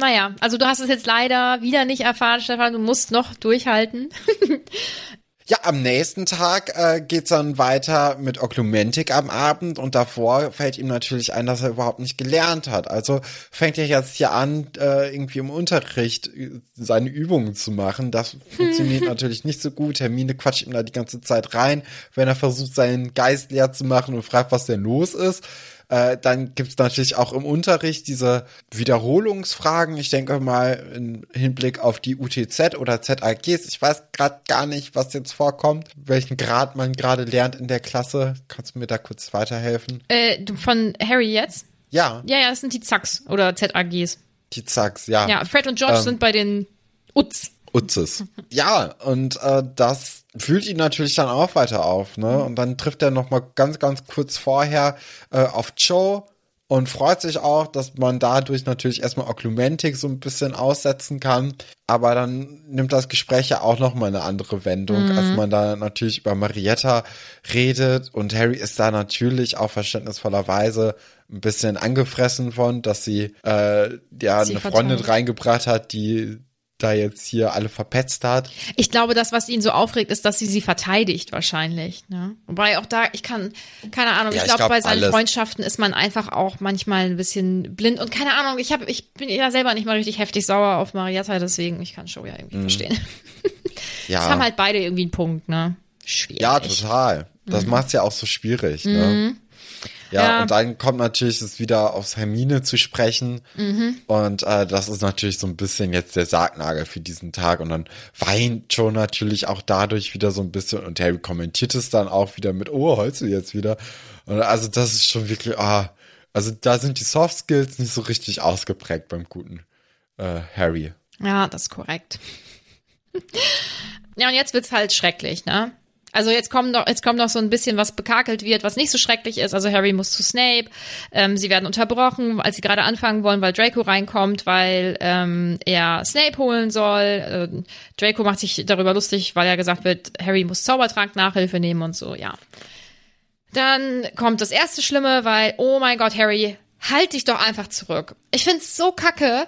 Naja, also du hast es jetzt leider wieder nicht erfahren, Stefan. Du musst noch durchhalten. Ja, am nächsten Tag äh, geht's dann weiter mit Oklumentik am Abend und davor fällt ihm natürlich ein, dass er überhaupt nicht gelernt hat. Also fängt er jetzt hier an, äh, irgendwie im Unterricht äh, seine Übungen zu machen. Das funktioniert natürlich nicht so gut. Hermine quatscht ihm da die ganze Zeit rein, wenn er versucht, seinen Geist leer zu machen und fragt, was denn los ist. Äh, dann gibt es natürlich auch im Unterricht diese Wiederholungsfragen. Ich denke mal im Hinblick auf die UTZ oder ZAGs. Ich weiß gerade gar nicht, was jetzt vorkommt, welchen Grad man gerade lernt in der Klasse. Kannst du mir da kurz weiterhelfen? Äh, von Harry jetzt? Ja. Ja, ja, das sind die ZAGs oder ZAGs. Die ZAGs, ja. Ja, Fred und George ähm, sind bei den UTS. Utzes. Ja, und äh, das fühlt ihn natürlich dann auch weiter auf, ne? Und dann trifft er noch mal ganz, ganz kurz vorher äh, auf Joe und freut sich auch, dass man dadurch natürlich erstmal Oklumentik so ein bisschen aussetzen kann. Aber dann nimmt das Gespräch ja auch noch mal eine andere Wendung, mhm. als man da natürlich über Marietta redet. Und Harry ist da natürlich auch verständnisvollerweise ein bisschen angefressen von, dass sie äh, ja sie eine Freundin reingebracht hat, die da jetzt hier alle verpetzt hat. Ich glaube, das, was ihn so aufregt, ist, dass sie sie verteidigt wahrscheinlich. Ne? Wobei auch da, ich kann, keine Ahnung, Ja, ich glaube, glaub, bei seinen alles. Freundschaften ist man einfach auch manchmal ein bisschen blind und keine Ahnung, ich habe, ich bin ja selber nicht mal richtig heftig sauer auf Marietta, deswegen ich kann Show ja irgendwie verstehen. Mhm. Ja, Das haben halt beide irgendwie einen Punkt, ne? Schwierig. ja total. Das macht's ja auch so schwierig. Ne? Ja, Ja. und dann kommt natürlich es wieder aufs Hermine zu sprechen. Und äh, das ist natürlich so ein bisschen jetzt der Sargnagel für diesen Tag. Und dann weint Joe natürlich auch dadurch wieder so ein bisschen. Und Harry kommentiert es dann auch wieder mit, oh, heulst du jetzt wieder? Und also das ist schon wirklich, ah, also da sind die Soft Skills nicht so richtig ausgeprägt beim guten äh, Harry. Ja, das ist korrekt. ja, und jetzt wird's halt schrecklich, ne? Also jetzt kommt noch, jetzt kommt noch so ein bisschen, was bekakelt wird, was nicht so schrecklich ist. Also Harry muss zu Snape. Ähm, sie werden unterbrochen, als sie gerade anfangen wollen, weil Draco reinkommt, weil ähm, er Snape holen soll. Ähm, Draco macht sich darüber lustig, weil ja gesagt wird, Harry muss Zaubertrank Nachhilfe nehmen und so, ja. Dann kommt das erste Schlimme, weil, oh mein Gott, Harry, halt dich doch einfach zurück. Ich find's so kacke,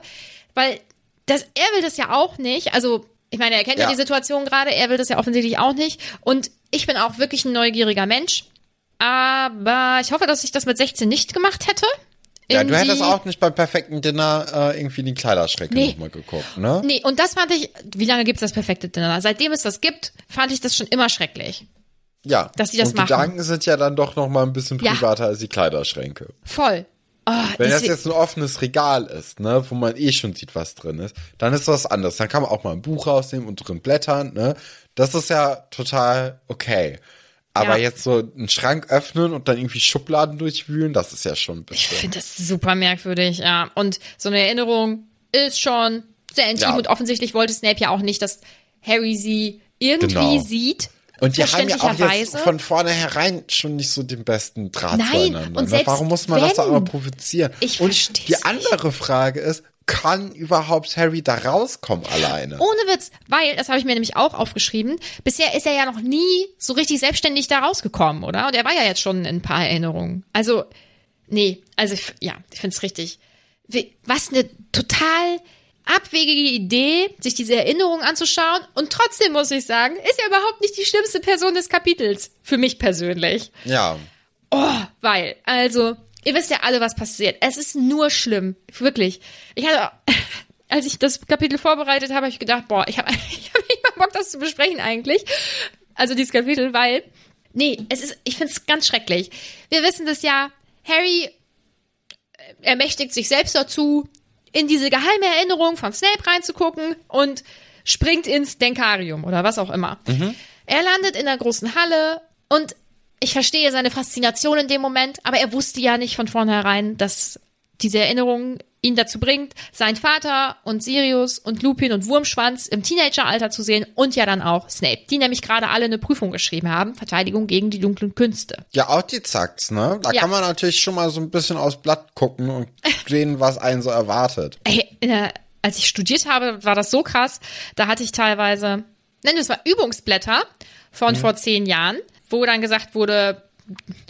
weil das, er will das ja auch nicht. Also, ich meine, er kennt ja, Ja. die Situation gerade, er will das ja offensichtlich auch nicht. Und ich bin auch wirklich ein neugieriger Mensch. Aber ich hoffe, dass ich das mit 16 nicht gemacht hätte. Ja, du hättest auch nicht beim perfekten Dinner äh, irgendwie in die Kleiderschränke Nee. nochmal geguckt, ne? Nee, und das fand ich, wie lange gibt's das perfekte Dinner? Seitdem es das gibt, fand ich das schon immer schrecklich. Ja. Dass sie das und machen. Gedanken sind ja dann doch noch mal ein bisschen Ja. privater als die Kleiderschränke. Voll. Oh, Wenn das jetzt ein offenes Regal ist, ne, wo man eh schon sieht, was drin ist, dann ist was anderes. Dann kann man auch mal ein Buch rausnehmen und drin blättern, ne? Das ist ja total okay. Aber Ja. jetzt so einen Schrank öffnen und dann irgendwie Schubladen durchwühlen, das ist ja schon ein Ich bisschen. finde das super merkwürdig, ja. Und so eine Erinnerung ist schon sehr intim Ja. und offensichtlich wollte Snape ja auch nicht, dass Harry sie irgendwie Genau. sieht. Und die haben ja auch jetzt von vornherein schon nicht so den besten Draht Nein, zueinander. und ne? selbst Warum muss man das da wenn- auch noch provozieren? Ich und die nicht. andere Frage ist, kann überhaupt Harry da rauskommen alleine? Ohne Witz, weil, das habe ich mir nämlich auch aufgeschrieben, bisher ist er ja noch nie so richtig selbstständig da rausgekommen, oder? Und er war ja jetzt schon in ein paar Erinnerungen. Also, nee, also ja, ich finde es richtig. Was eine total abwegige Idee, sich diese Erinnerung anzuschauen. Und trotzdem muss ich sagen, ist er überhaupt nicht die schlimmste Person des Kapitels. Für mich persönlich. Ja. Oh, weil, also, ihr wisst ja alle, was passiert. Es ist nur schlimm. Wirklich. Ich hatte, als ich das Kapitel vorbereitet habe, habe ich gedacht, boah, ich habe ich hab nicht mal Bock, das zu besprechen eigentlich. Also dieses Kapitel, weil, nee, es ist, ich finde es ganz schrecklich. Wir wissen das ja, Harry äh, ermächtigt sich selbst dazu, in diese geheime Erinnerung von Snape reinzugucken und springt ins Denkarium oder was auch immer. Er landet in der großen Halle und ich verstehe seine Faszination in dem Moment, aber er wusste ja nicht von vornherein, dass diese Erinnerung ihn dazu bringt, seinen Vater und Sirius und Lupin und Wurmschwanz im Teenageralter zu sehen und ja dann auch Snape, die nämlich gerade alle eine Prüfung geschrieben haben, Verteidigung gegen die dunklen Künste. Ja, auch die Zacks, ne? Da Ja. kann man natürlich schon mal so ein bisschen aufs Blatt gucken und sehen, was einen so erwartet. Ey, der, als ich studiert habe, war das so krass. Da hatte ich teilweise, nein, das war Übungsblätter von vor zehn Jahren, wo dann gesagt wurde,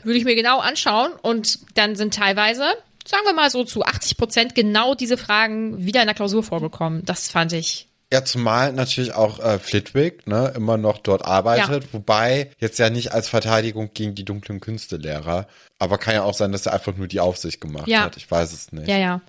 würde ich mir genau anschauen und dann sind teilweise, sagen wir mal so zu 80 Prozent genau diese Fragen wieder in der Klausur vorgekommen. Das fand ich. Ja, zumal natürlich auch äh, Flitwick, ne, immer noch dort arbeitet, wobei jetzt ja nicht als Verteidigung gegen die dunklen Künstelehrer, aber kann ja auch sein, dass er einfach nur die Aufsicht gemacht Ja. hat. Ich weiß es nicht, Ja, ja.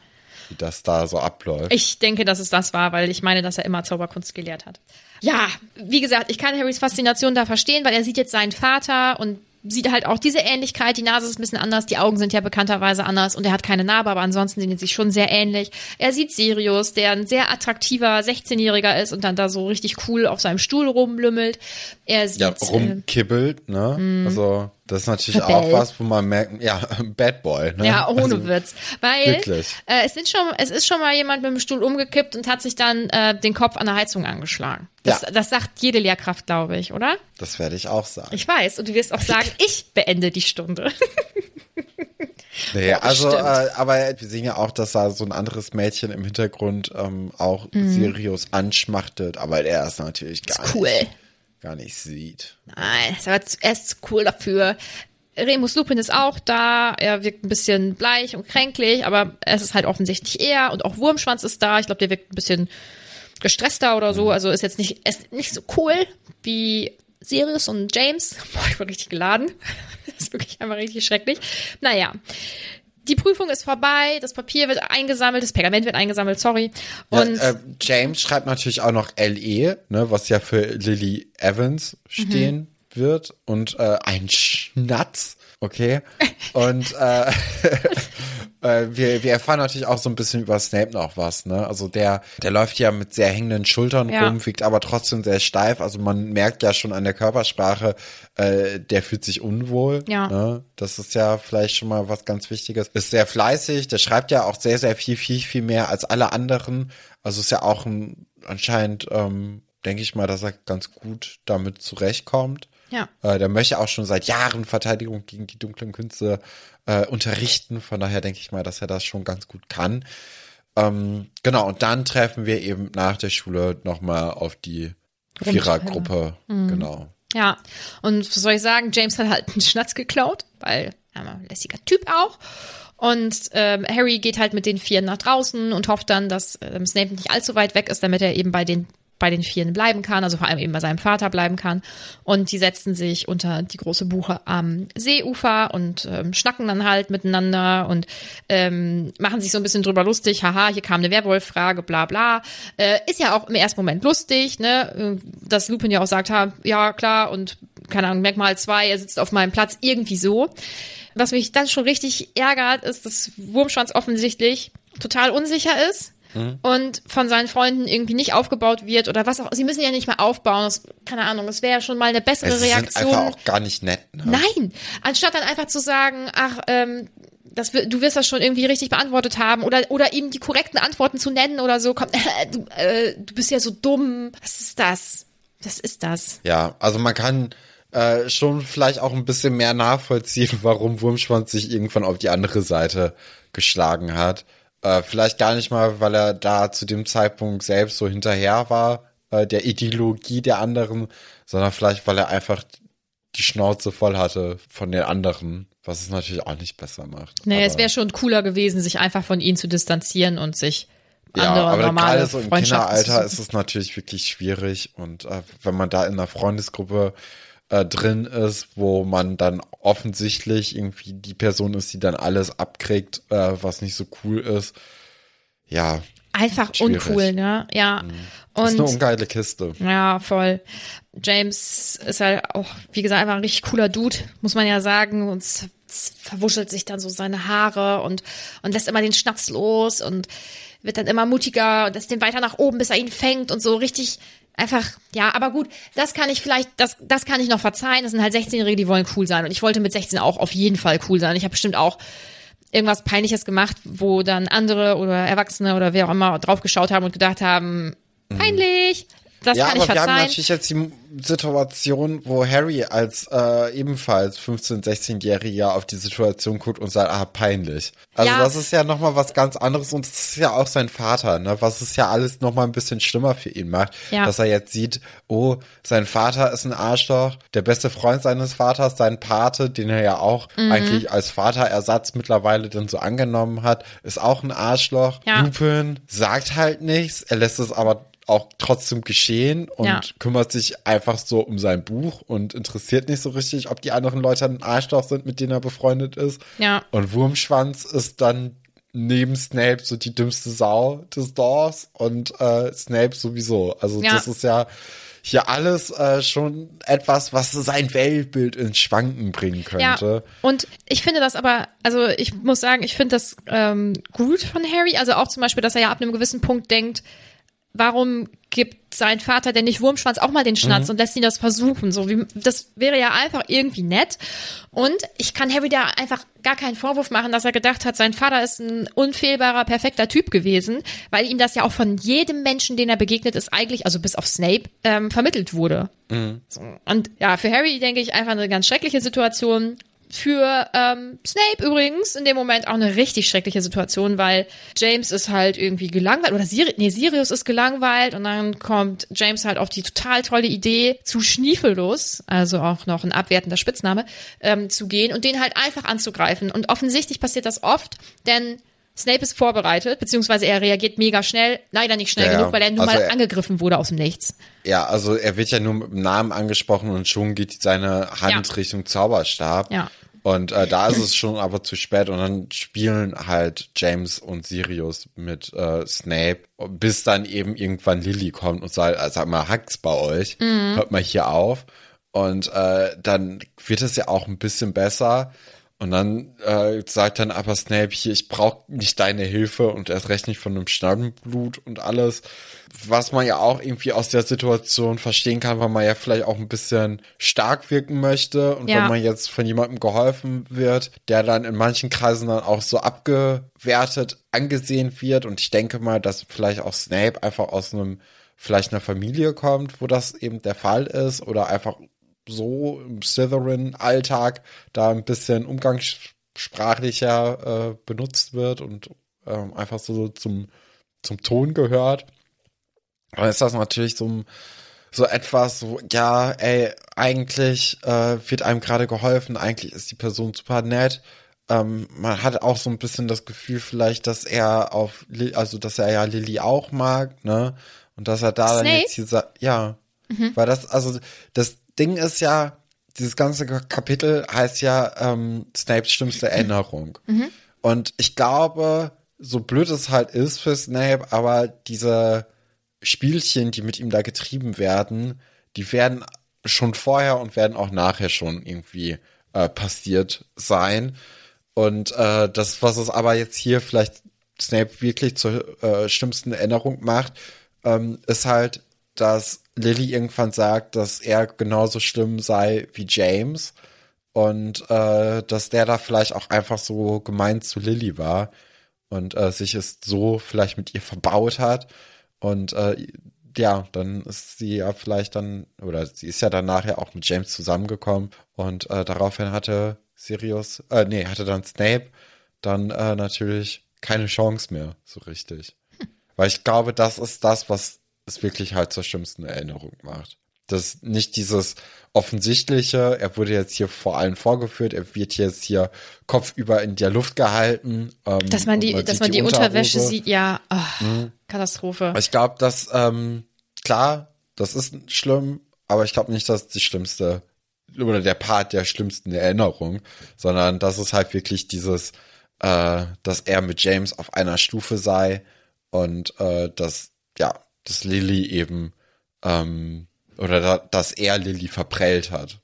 wie das da so abläuft. Ich denke, dass es das war, weil ich meine, dass er immer Zauberkunst gelehrt hat. Ja, wie gesagt, ich kann Harrys Faszination da verstehen, weil er sieht jetzt seinen Vater und sieht halt auch diese Ähnlichkeit. Die Nase ist ein bisschen anders, die Augen sind ja bekannterweise anders und er hat keine Narbe, aber ansonsten sind sie sich schon sehr ähnlich. Er sieht Sirius, der ein sehr attraktiver 16-Jähriger ist und dann da so richtig cool auf seinem Stuhl rumlümmelt. Er sieht, ja, rumkibbelt, ne? Also, das ist natürlich Rebell. auch was, wo man merkt, ja, Bad Boy, ne? Ja, ohne also, Witz. Weil wirklich. äh, es, sind schon, es ist schon mal jemand mit dem Stuhl umgekippt und hat sich dann äh, den Kopf an der Heizung angeschlagen. Das, Ja. das sagt jede Lehrkraft, glaube ich, oder? Das werde ich auch sagen. Ich weiß. Und du wirst auch sagen, ich beende die Stunde. Nee, also, stimmt. äh, aber wir sehen ja auch, dass da so ein anderes Mädchen im Hintergrund ähm, auch Sirius anschmachtet, aber er ist natürlich gar cool. nicht, gar nicht sieht. Nein, ist aber zu- er ist zu cool dafür. Remus Lupin ist auch da. Er wirkt ein bisschen bleich und kränklich, aber es ist halt offensichtlich er. Und auch Wurmschwanz ist da. Ich glaube, der wirkt ein bisschen gestresster oder so. Also ist jetzt nicht, ist nicht so cool wie Sirius und James. Boah, ich bin richtig geladen. Das ist wirklich einfach richtig schrecklich. Naja. Die Prüfung ist vorbei, das Papier wird eingesammelt, das Pergament wird eingesammelt, sorry. Und ja, äh, James schreibt natürlich auch noch LE, ne, was ja für Lily Evans stehen wird. Und äh, ein Schnatz, okay. Und äh, äh, wir, wir erfahren natürlich auch so ein bisschen über Snape noch was, ne? Also der, der läuft ja mit sehr hängenden Schultern Ja. rum, wiegt aber trotzdem sehr steif. Also man merkt ja schon an der Körpersprache, äh, der fühlt sich unwohl. Ja. Ne? Das ist ja vielleicht schon mal was ganz Wichtiges. Ist sehr fleißig, der schreibt ja auch sehr, sehr viel, viel, viel mehr als alle anderen. Also ist ja auch ein, anscheinend, ähm, denke ich mal, dass er ganz gut damit zurechtkommt. ja. Äh, der möchte auch schon seit Jahren Verteidigung gegen die dunklen Künste äh, unterrichten. Von daher denke ich mal, dass er das schon ganz gut kann. Ähm, genau, und dann treffen wir eben nach der Schule nochmal auf die Vierergruppe. Genau. Ja, und was soll ich sagen, James hat halt einen Schnatz geklaut, weil er ein lässiger Typ auch. Und ähm, Harry geht halt mit den Vieren nach draußen und hofft dann, dass ähm, Snape nicht allzu weit weg ist, damit er eben bei den bei den Vieren bleiben kann, also vor allem eben bei seinem Vater bleiben kann. Und die setzen sich unter die große Buche am Seeufer und ähm, schnacken dann halt miteinander und ähm, machen sich so ein bisschen drüber lustig. Haha, hier kam eine Werwolf-Frage, bla bla. Äh, ist ja auch im ersten Moment lustig, ne? Äh, Dass Lupin ja auch sagt, ha, ja klar und keine Ahnung, Merkmal zwei, er sitzt auf meinem Platz, irgendwie so. Was mich dann schon richtig ärgert, ist, dass Wurmschwanz offensichtlich total unsicher ist und von seinen Freunden irgendwie nicht aufgebaut wird oder was auch. Sie müssen ja nicht mal aufbauen. Das, keine Ahnung, das wäre ja schon mal eine bessere Es sind Reaktion. einfach auch gar nicht nett. Ne? Nein, anstatt dann einfach zu sagen, ach, ähm, das, du wirst das schon irgendwie richtig beantwortet haben oder oder ihm die korrekten Antworten zu nennen oder so. Komm, du, äh, du bist ja so dumm. Was ist das? Was ist das? Ja, also man kann äh, schon vielleicht auch ein bisschen mehr nachvollziehen, warum Wurmschwanz sich irgendwann auf die andere Seite geschlagen hat. Äh, vielleicht gar nicht mal, weil er da zu dem Zeitpunkt selbst so hinterher war, äh, der Ideologie der anderen, sondern vielleicht, weil er einfach die Schnauze voll hatte von den anderen, was es natürlich auch nicht besser macht. Nee, aber, es wäre schon cooler gewesen, sich einfach von ihnen zu distanzieren und sich ja, andere aber normale gerade so im Kinderalter ist es natürlich wirklich schwierig und äh, wenn man da in einer Freundesgruppe äh, drin ist, wo man dann offensichtlich irgendwie die Person ist, die dann alles abkriegt, äh, was nicht so cool ist. Ja, einfach schwierig. uncool, ne? Ja. ist eine Und ungeile Kiste. ja, voll. James ist halt auch, wie gesagt, einfach ein richtig cooler Dude, muss man ja sagen. Und verwuschelt sich dann so seine Haare und, und lässt immer den Schnaps los und wird dann immer mutiger und lässt den weiter nach oben, bis er ihn fängt und so richtig einfach, ja, aber gut, das kann ich vielleicht, das, das kann ich noch verzeihen. Das sind halt 16-Jährige, die wollen cool sein. Und ich wollte mit 16 auch auf jeden Fall cool sein. Ich habe bestimmt auch irgendwas Peinliches gemacht, wo dann andere oder Erwachsene oder wer auch immer drauf geschaut haben und gedacht haben, peinlich. Das ja, kann ich aber wir haben verzeihen. natürlich jetzt die Situation, wo Harry als äh, ebenfalls 15-, 16-Jähriger auf die Situation guckt und sagt, ah, peinlich. Also Ja. das ist ja nochmal was ganz anderes und das ist ja auch sein Vater, ne? Was es ja alles nochmal ein bisschen schlimmer für ihn macht. Ja. Dass er jetzt sieht, oh, sein Vater ist ein Arschloch, der beste Freund seines Vaters, sein Pate, den er ja auch Mhm. eigentlich als Vaterersatz mittlerweile dann so angenommen hat, ist auch ein Arschloch. Ja. Lupin sagt halt nichts, er lässt es aber auch trotzdem geschehen und Ja. kümmert sich einfach so um sein Buch und interessiert nicht so richtig, ob die anderen Leute ein Arschloch sind, mit denen er befreundet ist. Ja. Und Wurmschwanz ist dann neben Snape so die dümmste Sau des Dorfs und äh, Snape sowieso. Also Ja. das ist ja hier alles äh, schon etwas, was sein Weltbild ins Schwanken bringen Ja, könnte. und ich finde das aber, also ich muss sagen, ich finde das ähm, gut von Harry. Also auch zum Beispiel, dass er ja ab einem gewissen Punkt denkt, warum gibt sein Vater denn nicht Wurmschwanz auch mal den Schnatz und lässt ihn das versuchen? So wie das wäre ja einfach irgendwie nett. Und ich kann Harry da einfach gar keinen Vorwurf machen, dass er gedacht hat, sein Vater ist ein unfehlbarer, perfekter Typ gewesen, weil ihm das ja auch von jedem Menschen, den er begegnet ist, eigentlich, also bis auf Snape, ähm, vermittelt wurde. So. Und ja, für Harry denke ich einfach eine ganz schreckliche Situation. Für ähm, Snape übrigens in dem Moment auch eine richtig schreckliche Situation, weil James ist halt irgendwie gelangweilt oder Siri nee, Sirius ist gelangweilt und dann kommt James halt auf die total tolle Idee zu Schniefellos, also auch noch ein abwertender Spitzname, ähm, zu gehen und den halt einfach anzugreifen. Und offensichtlich passiert das oft, denn Snape ist vorbereitet, beziehungsweise er reagiert mega schnell, leider nicht schnell Ja, genug, weil er nun also mal er- angegriffen wurde aus dem Nichts. Ja, also er wird ja nur mit dem Namen angesprochen und schon geht seine Hand Ja. Richtung Zauberstab. Ja. Und äh, da ist es schon aber zu spät und dann spielen halt James und Sirius mit äh, Snape, bis dann eben irgendwann Lily kommt und sagt, äh, sag mal, hackt's bei euch, hört mal hier auf. Und äh, dann wird es ja auch ein bisschen besser. Und dann äh, sagt dann aber Snape hier, ich brauche nicht deine Hilfe und erst recht nicht von einem Schnabbenblut und alles. Was man ja auch irgendwie aus der Situation verstehen kann, weil man ja vielleicht auch ein bisschen stark wirken möchte. Und Ja. wenn man jetzt von jemandem geholfen wird, der dann in manchen Kreisen dann auch so abgewertet angesehen wird. Und ich denke mal, dass vielleicht auch Snape einfach aus einem, vielleicht einer Familie kommt, wo das eben der Fall ist. Oder einfach so im Slytherin-Alltag da ein bisschen umgangssprachlicher äh, benutzt wird und ähm, einfach so zum, zum Ton gehört. Aber ist das natürlich so, ein- so etwas, so, ja, ey, eigentlich äh, wird einem gerade geholfen, eigentlich ist die Person super nett. Ähm, man hat auch so ein bisschen das Gefühl vielleicht, dass er auf, also dass er ja Lilly auch mag, ne? Und dass er da dann Snape? jetzt hier sagt, ja, weil das, also das Ding ist ja, dieses ganze Kapitel heißt ja ähm, Snapes schlimmste Erinnerung. Und ich glaube, so blöd es halt ist für Snape, aber diese Spielchen, die mit ihm da getrieben werden, die werden schon vorher und werden auch nachher schon irgendwie äh, passiert sein. Und äh, das, was es aber jetzt hier vielleicht Snape wirklich zur äh, schlimmsten Erinnerung macht, ähm, ist halt, dass Lily irgendwann sagt, dass er genauso schlimm sei wie James und äh, dass der da vielleicht auch einfach so gemein zu Lily war und äh, sich es so vielleicht mit ihr verbaut hat und äh, ja, dann ist sie ja vielleicht dann, oder sie ist ja dann nachher auch mit James zusammengekommen und äh, daraufhin hatte Sirius, äh, nee, hatte dann Snape dann äh, natürlich keine Chance mehr, so richtig. Weil ich glaube, das ist das, was es wirklich halt zur schlimmsten Erinnerung macht. Das nicht dieses offensichtliche, er wurde jetzt hier vor allen vorgeführt, er wird jetzt hier kopfüber in der Luft gehalten. Ähm, Dass man die, und dass man die, Unterwäsche Unterhose. sieht, ja, oh, Katastrophe. Ich glaube, dass, ähm, klar, das ist schlimm, aber ich glaube nicht, dass die schlimmste oder der Part der schlimmsten Erinnerung, sondern dass es halt wirklich dieses, äh, dass er mit James auf einer Stufe sei und äh, dass, ja, dass Lilly eben, ähm, oder da, dass er Lilly verprellt hat.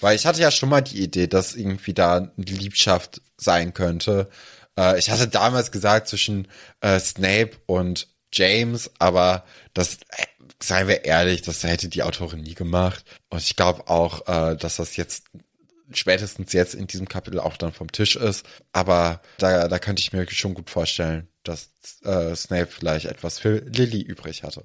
Weil ich hatte ja schon mal die Idee, dass irgendwie da eine Liebschaft sein könnte. Äh, ich hatte damals gesagt zwischen äh, Snape und James, aber das, äh, seien wir ehrlich, das hätte die Autorin nie gemacht. Und ich glaube auch, äh, dass das jetzt spätestens jetzt in diesem Kapitel auch dann vom Tisch ist. Aber da, da könnte ich mir schon gut vorstellen, dass äh, Snape vielleicht etwas für Lily übrig hatte.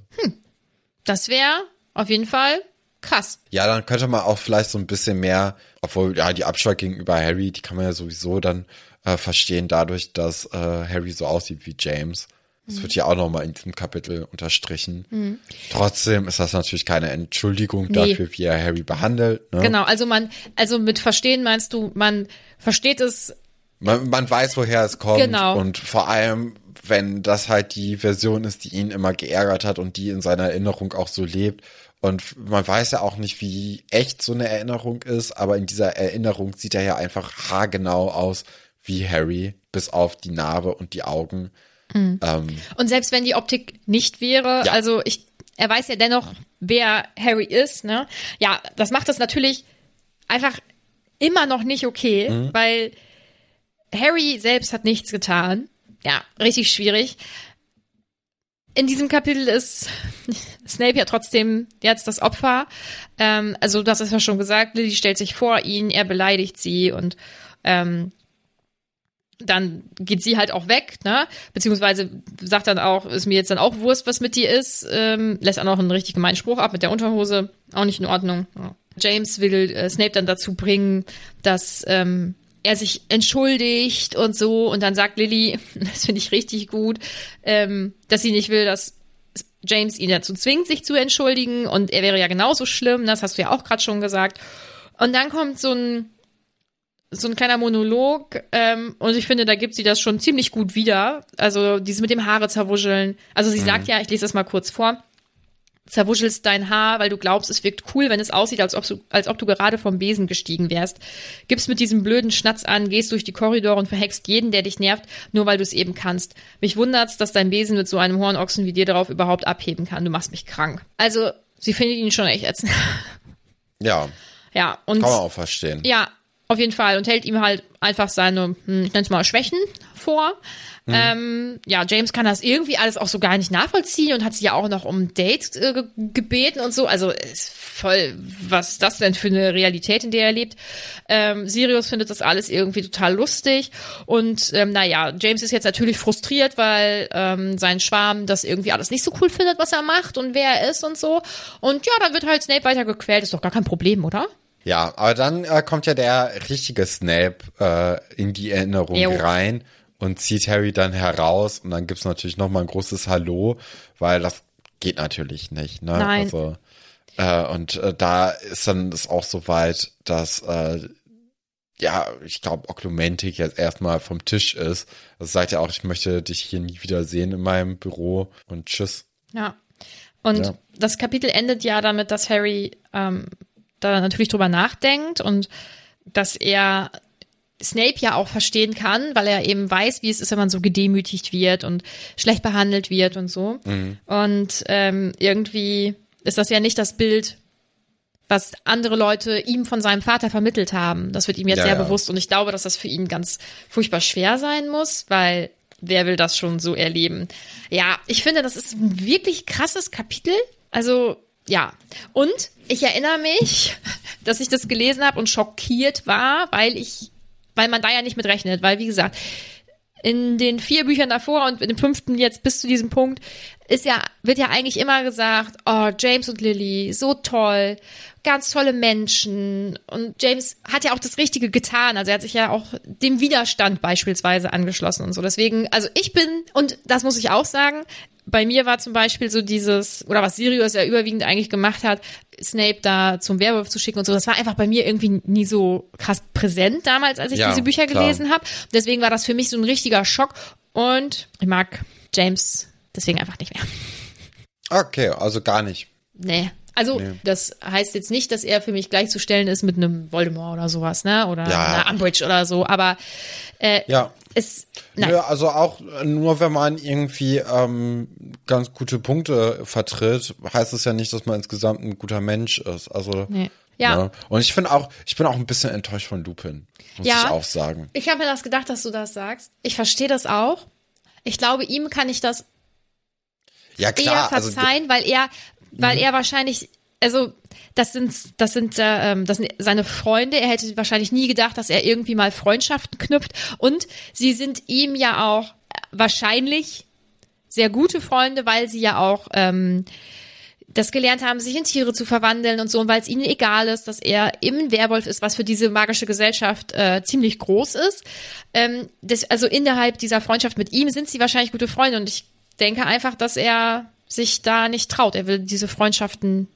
Das wäre auf jeden Fall krass. Ja, dann könnte man auch vielleicht so ein bisschen mehr, obwohl ja die Abscheu gegenüber Harry, die kann man ja sowieso dann äh, verstehen, dadurch, dass äh, Harry so aussieht wie James. Das wird ja auch nochmal in diesem Kapitel unterstrichen. Trotzdem ist das natürlich keine Entschuldigung Nee. dafür, wie er Harry behandelt. Ne? Genau, also man, also mit verstehen meinst du, man versteht es, Man, man weiß, woher es kommt. Genau. Und vor allem, wenn das halt die Version ist, die ihn immer geärgert hat und die in seiner Erinnerung auch so lebt. Und man weiß ja auch nicht, wie echt so eine Erinnerung ist, aber in dieser Erinnerung sieht er ja einfach haargenau aus wie Harry, bis auf die Narbe und die Augen. Ähm, und selbst wenn die Optik nicht wäre, Ja. also ich, er weiß ja dennoch, wer Harry ist, ne? Ja, das macht das natürlich einfach immer noch nicht okay, Mhm. weil Harry selbst hat nichts getan. Ja, richtig schwierig. In diesem Kapitel ist Snape ja trotzdem jetzt das Opfer. Ähm, also, das ist ja schon gesagt, Lily stellt sich vor ihn, er beleidigt sie und ähm, dann geht sie halt auch weg, ne? Beziehungsweise sagt dann auch, ist mir jetzt dann auch Wurst, was mit dir ist, ähm, lässt auch noch einen richtig gemeinen Spruch ab mit der Unterhose, auch nicht in Ordnung. Ja. James will äh, Snape dann dazu bringen, dass ähm, er sich entschuldigt und so und dann sagt Lily, das finde ich richtig gut, ähm, dass sie nicht will, dass James ihn dazu zwingt, sich zu entschuldigen und er wäre ja genauso schlimm, das hast du ja auch gerade schon gesagt. Und dann kommt so ein so ein kleiner Monolog ähm, und ich finde, da gibt sie das schon ziemlich gut wieder. Also dieses mit dem Haare zerwuscheln. Also sie mhm. sagt ja, ich lese das mal kurz vor zerwuschelst dein Haar, weil du glaubst, es wirkt cool, wenn es aussieht, als ob, du, als ob du gerade vom Besen gestiegen wärst. Gibst mit diesem blöden Schnatz an, gehst durch die Korridore und verhext jeden, der dich nervt, nur weil du es eben kannst. Mich wundert's, dass dein Besen mit so einem Hornochsen wie dir darauf überhaupt abheben kann. Du machst mich krank. Also, sie findet ihn schon echt ätzend. Ja. Ja, und. Kann man auch verstehen. Ja, auf jeden Fall. Und hält ihm halt einfach seine, hm, ich nenne es mal Schwächen vor. Mhm. Ähm, ja, James kann das irgendwie alles auch so gar nicht nachvollziehen und hat sie ja auch noch um Dates äh, gebeten und so. Also ist voll, was ist das denn für eine Realität, in der er lebt? Ähm, Sirius findet das alles irgendwie total lustig und ähm, naja, James ist jetzt natürlich frustriert, weil ähm, sein Schwarm das irgendwie alles nicht so cool findet, was er macht und wer er ist und so. Und ja, dann wird halt Snape weiter gequält, ist doch gar kein Problem, oder? Ja, aber dann äh, kommt ja der richtige Snape äh, in die Erinnerung Ejo. rein und zieht Harry dann heraus und dann gibt's natürlich noch mal ein großes Hallo, weil das geht natürlich nicht. Ne? Nein. Also, äh, und äh, da ist dann es auch so weit, dass äh, ja, ich glaube, Oklumentik jetzt erstmal vom Tisch ist. Das sagt ja auch, ich möchte dich hier nie wieder sehen in meinem Büro und tschüss. Ja. Und ja. das Kapitel endet ja damit, dass Harry ähm, da natürlich drüber nachdenkt und dass er Snape ja auch verstehen kann, weil er eben weiß, wie es ist, wenn man so gedemütigt wird und schlecht behandelt wird und so. Mhm. Und ähm, irgendwie ist das ja nicht das Bild, was andere Leute ihm von seinem Vater vermittelt haben. Das wird ihm jetzt ja, sehr ja. bewusst und ich glaube, dass das für ihn ganz furchtbar schwer sein muss, weil wer will das schon so erleben? Ja, ich finde, das ist ein wirklich krasses Kapitel. Also ja, und ich erinnere mich, dass ich das gelesen habe und schockiert war, weil ich weil man da ja nicht mit rechnet, weil wie gesagt, in den vier Büchern davor und in dem fünften jetzt bis zu diesem Punkt ist ja, wird ja eigentlich immer gesagt, oh, James und Lily, so toll, ganz tolle Menschen. Und James hat ja auch das Richtige getan. Also er hat sich ja auch dem Widerstand beispielsweise angeschlossen und so. Deswegen, also ich bin, und das muss ich auch sagen, bei mir war zum Beispiel so dieses, oder was Sirius ja überwiegend eigentlich gemacht hat, Snape da zum Werwolf zu schicken und so, das war einfach bei mir irgendwie nie so krass präsent damals, als ich ja, diese Bücher klar. gelesen habe. Deswegen war das für mich so ein richtiger Schock und ich mag James deswegen einfach nicht mehr. Okay, also gar nicht. Nee. Also, nee. das heißt jetzt nicht, dass er für mich gleichzustellen ist mit einem Voldemort oder sowas, ne? Oder ja. einer Umbridge oder so, aber äh, ja. es. Nein. Nö, also auch nur wenn man irgendwie ähm, ganz gute Punkte vertritt, heißt es ja nicht, dass man insgesamt ein guter Mensch ist. Also. Nee. Ja. Ne? Und ich finde auch, ich bin auch ein bisschen enttäuscht von Lupin, muss ja, ich auch sagen. Ich habe mir das gedacht, dass du das sagst. Ich verstehe das auch. Ich glaube, ihm kann ich das ja, klar, eher also verzeihen, also, weil er weil mhm. er wahrscheinlich, also das sind, das sind, äh, das sind seine Freunde. Er hätte wahrscheinlich nie gedacht, dass er irgendwie mal Freundschaften knüpft. Und sie sind ihm ja auch wahrscheinlich sehr gute Freunde, weil sie ja auch ähm, das gelernt haben, sich in Tiere zu verwandeln und so, und weil es ihnen egal ist, dass er im Werwolf ist, was für diese magische Gesellschaft äh, ziemlich groß ist. Ähm, das, also innerhalb dieser Freundschaft mit ihm sind sie wahrscheinlich gute Freunde und ich denke einfach, dass er sich da nicht traut. Er will diese Freundschaften.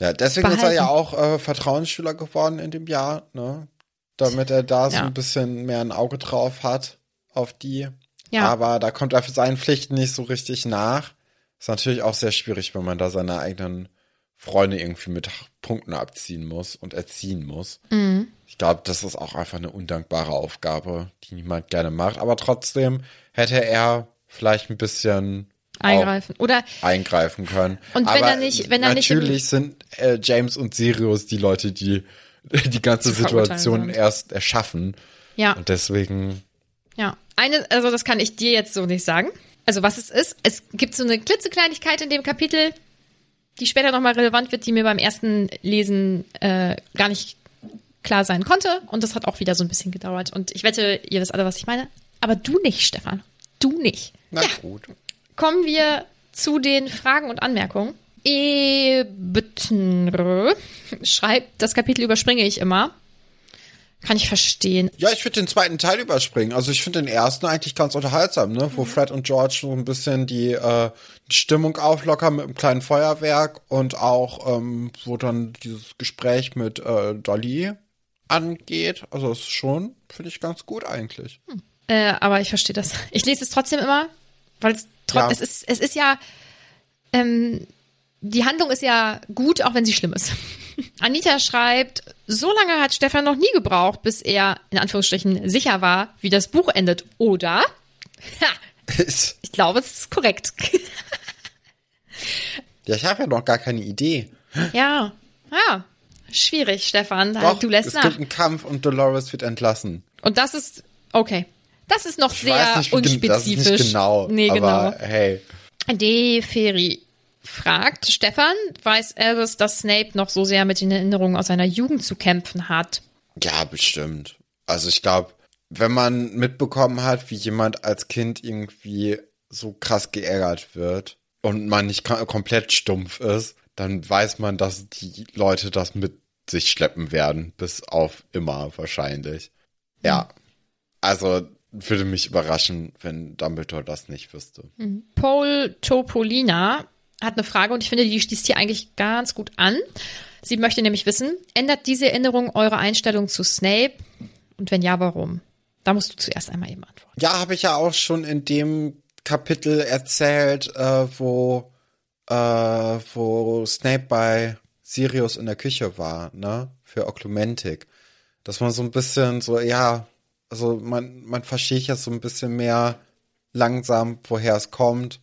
Ja, deswegen behalten. ist er ja auch äh, Vertrauensschüler geworden in dem Jahr, ne? Damit er da so ein bisschen mehr ein Auge drauf hat auf die. Ja. Aber da kommt er für seinen Pflichten nicht so richtig nach. Ist natürlich auch sehr schwierig, wenn man da seine eigenen Freunde irgendwie mit Punkten abziehen muss und erziehen muss. Mhm. Ich glaube, das ist auch einfach eine undankbare Aufgabe, die niemand gerne macht. Aber trotzdem hätte er vielleicht ein bisschen eingreifen oder eingreifen können. Und wenn Aber er nicht, wenn er natürlich nicht sind äh, James und Sirius die Leute, die die ganze Situation erst erschaffen. Ja. Und deswegen. Ja. Eine, also das kann ich dir jetzt so nicht sagen. Also was es ist, es gibt so eine klitzekleinigkeit in dem Kapitel, die später nochmal relevant wird, die mir beim ersten Lesen äh, gar nicht klar sein konnte. Und das hat auch wieder so ein bisschen gedauert. Und ich wette, ihr wisst alle, was ich meine. Aber du nicht, Stefan. Du nicht. Na ja. gut kommen wir zu den Fragen und Anmerkungen. Ebtnr schreibt, das Kapitel überspringe ich immer. Kann ich verstehen. Ja, ich würde den zweiten Teil überspringen. Also ich finde den ersten eigentlich ganz unterhaltsam, ne? Wo mhm. Fred und George so ein bisschen die, äh, die Stimmung auflockern mit einem kleinen Feuerwerk und auch, ähm, wo dann dieses Gespräch mit äh, Dolly angeht. Also es ist schon, finde ich, ganz gut eigentlich. Äh, aber ich verstehe das. Ich lese es trotzdem immer, weil Ja. es ist, es ist ja, ähm, die Handlung ist ja gut, auch wenn sie schlimm ist. Anita schreibt, so lange hat Stefan noch nie gebraucht, bis er in Anführungsstrichen sicher war, wie das Buch endet. Oder? Ha, ich glaube, es ist korrekt. ja, ich habe ja noch gar keine Idee. ja, ja. Schwierig, Stefan. Doch, du lässt es nach. gibt einen Kampf und Dolores wird entlassen. Und das ist, okay. Das ist noch Ich sehr nicht, wie gen- das ist unspezifisch. nicht genau. Nee, aber genau. hey. Die Feri fragt, Stefan, weiß Albus, dass Snape noch so sehr mit den Erinnerungen aus seiner Jugend zu kämpfen hat? Ja, bestimmt. Also ich glaube, wenn man mitbekommen hat, wie jemand als Kind irgendwie so krass geärgert wird und man nicht komplett stumpf ist, dann weiß man, dass die Leute das mit sich schleppen werden, bis auf immer wahrscheinlich. Ja. Also würde mich überraschen, wenn Dumbledore das nicht wüsste. Paul Topolina hat eine Frage und ich finde, die schließt hier eigentlich ganz gut an. Sie möchte nämlich wissen, ändert diese Erinnerung eure Einstellung zu Snape? Und wenn ja, warum? Da musst du zuerst einmal eben antworten. Ja, habe ich ja auch schon in dem Kapitel erzählt, äh, wo, äh, wo Snape bei Sirius in der Küche war, ne? Für Oklumentik. Dass man so ein bisschen so, ja, also man, man versteht ja so ein bisschen mehr langsam, woher es kommt.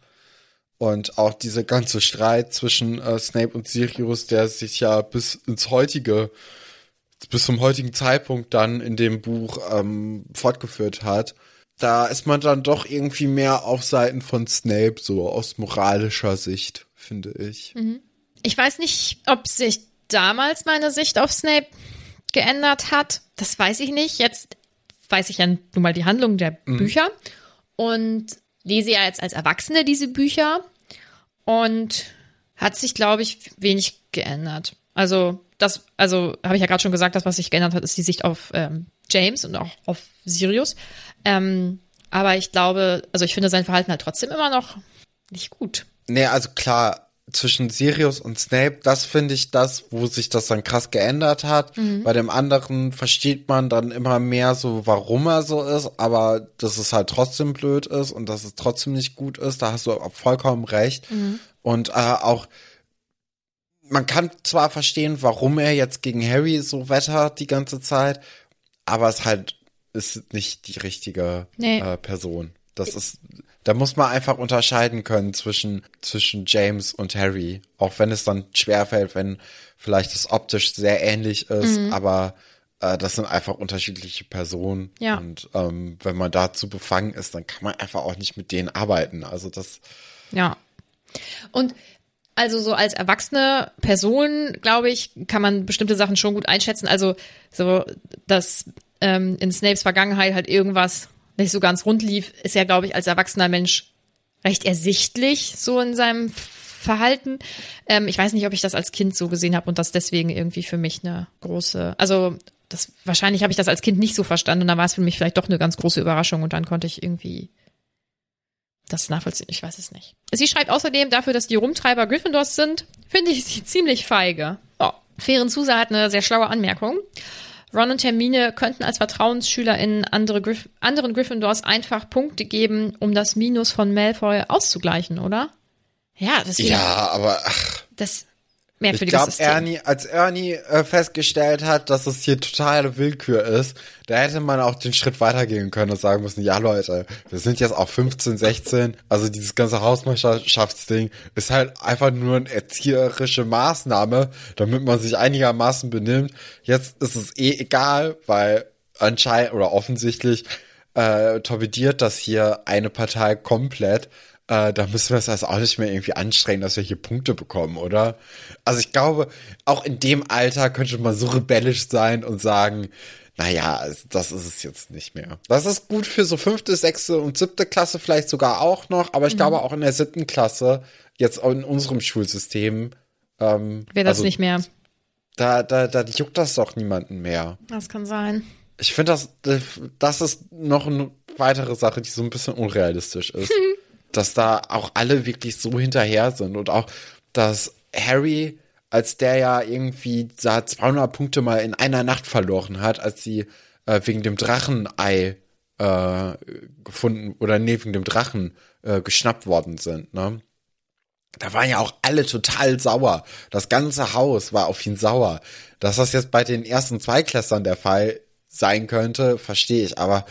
Und auch diese ganze Streit zwischen äh, Snape und Sirius, der sich ja bis ins heutige bis zum heutigen Zeitpunkt dann in dem Buch ähm, fortgeführt hat, da ist man dann doch irgendwie mehr auf Seiten von Snape, so aus moralischer Sicht, finde ich. Ich weiß nicht, ob sich damals meine Sicht auf Snape geändert hat. Das weiß ich nicht. Jetzt weiß ich ja nun mal die Handlung der Bücher und lese ja jetzt als Erwachsene diese Bücher und hat sich, glaube ich, wenig geändert. Also das, also habe ich ja gerade schon gesagt, das, was sich geändert hat, ist die Sicht auf ähm, James und auch auf Sirius. Ähm, aber ich glaube, also ich finde sein Verhalten halt trotzdem immer noch nicht gut. Nee, also klar, zwischen Sirius und Snape, das finde ich das, wo sich das dann krass geändert hat. Bei dem anderen versteht man dann immer mehr so, warum er so ist, aber dass es halt trotzdem blöd ist und dass es trotzdem nicht gut ist, da hast du vollkommen recht. Und äh, auch, man kann zwar verstehen, warum er jetzt gegen Harry so wettert die ganze Zeit, aber es halt ist nicht die richtige Nee. äh, Person. Das ist, da muss man einfach unterscheiden können zwischen, zwischen James und Harry. Auch wenn es dann schwerfällt, wenn vielleicht es optisch sehr ähnlich ist, Mhm. aber äh, das sind einfach unterschiedliche Personen. Ja. Und ähm, wenn man dazu befangen ist, dann kann man einfach auch nicht mit denen arbeiten. Also das, Ja. Und also so als erwachsene Person, glaube ich, kann man bestimmte Sachen schon gut einschätzen. Also so, dass ähm, in Snapes Vergangenheit halt irgendwas nicht so ganz rund lief, ist ja, glaube ich, als erwachsener Mensch recht ersichtlich so in seinem Verhalten. Ähm, ich weiß nicht, ob ich das als Kind so gesehen habe und das deswegen irgendwie für mich eine große, also das wahrscheinlich habe ich das als Kind nicht so verstanden und dann war es für mich vielleicht doch eine ganz große Überraschung und dann konnte ich irgendwie das nachvollziehen. Ich weiß es nicht. Sie schreibt außerdem dafür, dass die Rumtreiber Gryffindors sind, finde ich sie ziemlich feige. Oh, Fairen Susa hat eine sehr schlaue Anmerkung. Ron und Hermine könnten als VertrauensschülerInnen andere Gryff anderen Gryffindors einfach Punkte geben, um das Minus von Malfoy auszugleichen, oder? Ja, deswegen, ja, aber ach, das merkwürdiges glaube, System. Ernie, als Ernie äh, festgestellt hat, dass es hier totale Willkür ist, da hätte man auch den Schritt weitergehen können und sagen müssen, ja Leute, wir sind jetzt auch 15, 16, also dieses ganze Hausmeisterschaftsding ist halt einfach nur eine erzieherische Maßnahme, damit man sich einigermaßen benimmt. Jetzt ist es eh egal, weil anscheinend oder offensichtlich äh, torpediert das hier eine Partei komplett. Äh, da müssen wir es also auch nicht mehr irgendwie anstrengen, dass wir hier Punkte bekommen, oder? Also ich glaube, auch in dem Alter könnte man so rebellisch sein und sagen, naja, also das ist es jetzt nicht mehr. Das ist gut für so fünfte, sechste und siebte Klasse vielleicht sogar auch noch, aber ich glaube auch in der siebten Klasse, jetzt auch in unserem Schulsystem, ähm, Wäre das also nicht mehr. Da, da, da juckt das doch niemanden mehr. Das kann sein. Ich finde, das, das ist noch eine weitere Sache, die so ein bisschen unrealistisch ist. dass da auch alle wirklich so hinterher sind und auch, dass Harry als der ja irgendwie da 200 Punkte mal in einer Nacht verloren hat, als sie äh, wegen dem Drachenei äh, gefunden oder nee, wegen dem Drachen äh, geschnappt worden sind, ne? Da waren ja auch alle total sauer. Das ganze Haus war auf ihn sauer. Dass das jetzt bei den ersten Zweiklässern der Fall sein könnte, verstehe ich. Aber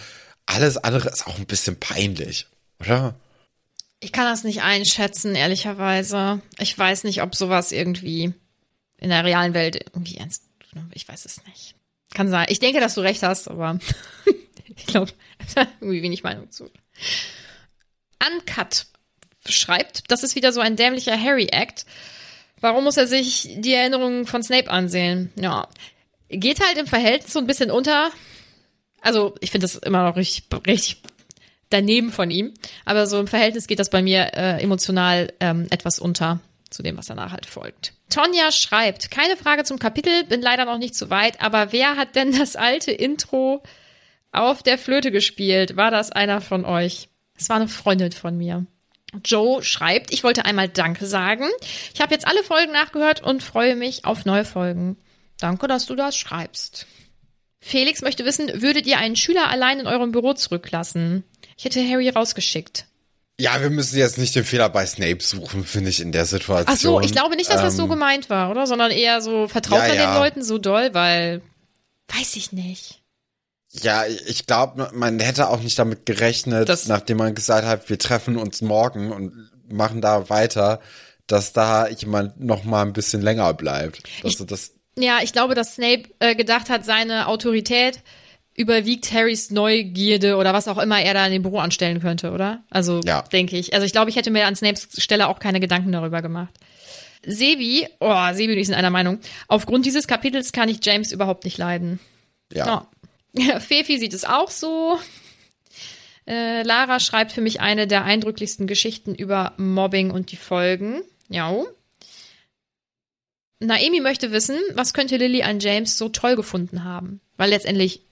alles andere ist auch ein bisschen peinlich, oder? Ich kann das nicht einschätzen, ehrlicherweise. Ich weiß nicht, ob sowas irgendwie in der realen Welt irgendwie ernst. Ich weiß es nicht. Kann sein. Ich denke, dass du recht hast, aber ich glaube, irgendwie wenig Meinung zu. Uncut schreibt, das ist wieder so ein dämlicher Harry-Act. Warum muss er sich die Erinnerungen von Snape ansehen? Ja, geht halt im Verhältnis so ein bisschen unter. Also, ich finde das immer noch richtig, richtig daneben von ihm. Aber so im Verhältnis geht das bei mir äh, emotional ähm, etwas unter zu dem, was danach halt folgt. Tonja schreibt, keine Frage zum Kapitel, bin leider noch nicht zu weit, aber wer hat denn das alte Intro auf der Flöte gespielt? War das einer von euch? Es war eine Freundin von mir. Joe schreibt, ich wollte einmal Danke sagen. Ich habe jetzt alle Folgen nachgehört und freue mich auf neue Folgen. Danke, dass du das schreibst. Felix möchte wissen, würdet ihr einen Schüler allein in eurem Büro zurücklassen? Ich hätte Harry rausgeschickt. Ja, wir müssen jetzt nicht den Fehler bei Snape suchen, finde ich, in der Situation. Ach so, ich glaube nicht, dass das so Ähm, gemeint war, oder? Sondern eher so, vertraut Ja, man ja. den Leuten so doll, weil, weiß ich nicht. Ja, ich glaube, man hätte auch nicht damit gerechnet, Das- nachdem man gesagt hat, wir treffen uns morgen und machen da weiter, dass da jemand noch mal ein bisschen länger bleibt. Also das, Ja, ich glaube, dass Snape äh, gedacht hat, seine Autorität überwiegt Harrys Neugierde oder was auch immer er da in dem Büro anstellen könnte, oder? Also, Ja. denke ich. Also, ich glaube, ich hätte mir an Snapes Stelle auch keine Gedanken darüber gemacht. Sebi, oh, Sebi und ich sind einer Meinung. Aufgrund dieses Kapitels kann ich James überhaupt nicht leiden. ja. Ja. Fefi sieht es auch so. Äh, Lara schreibt für mich eine der eindrücklichsten Geschichten über Mobbing und die Folgen. Ja. Naemi möchte wissen, was könnte Lily an James so toll gefunden haben? Weil letztendlich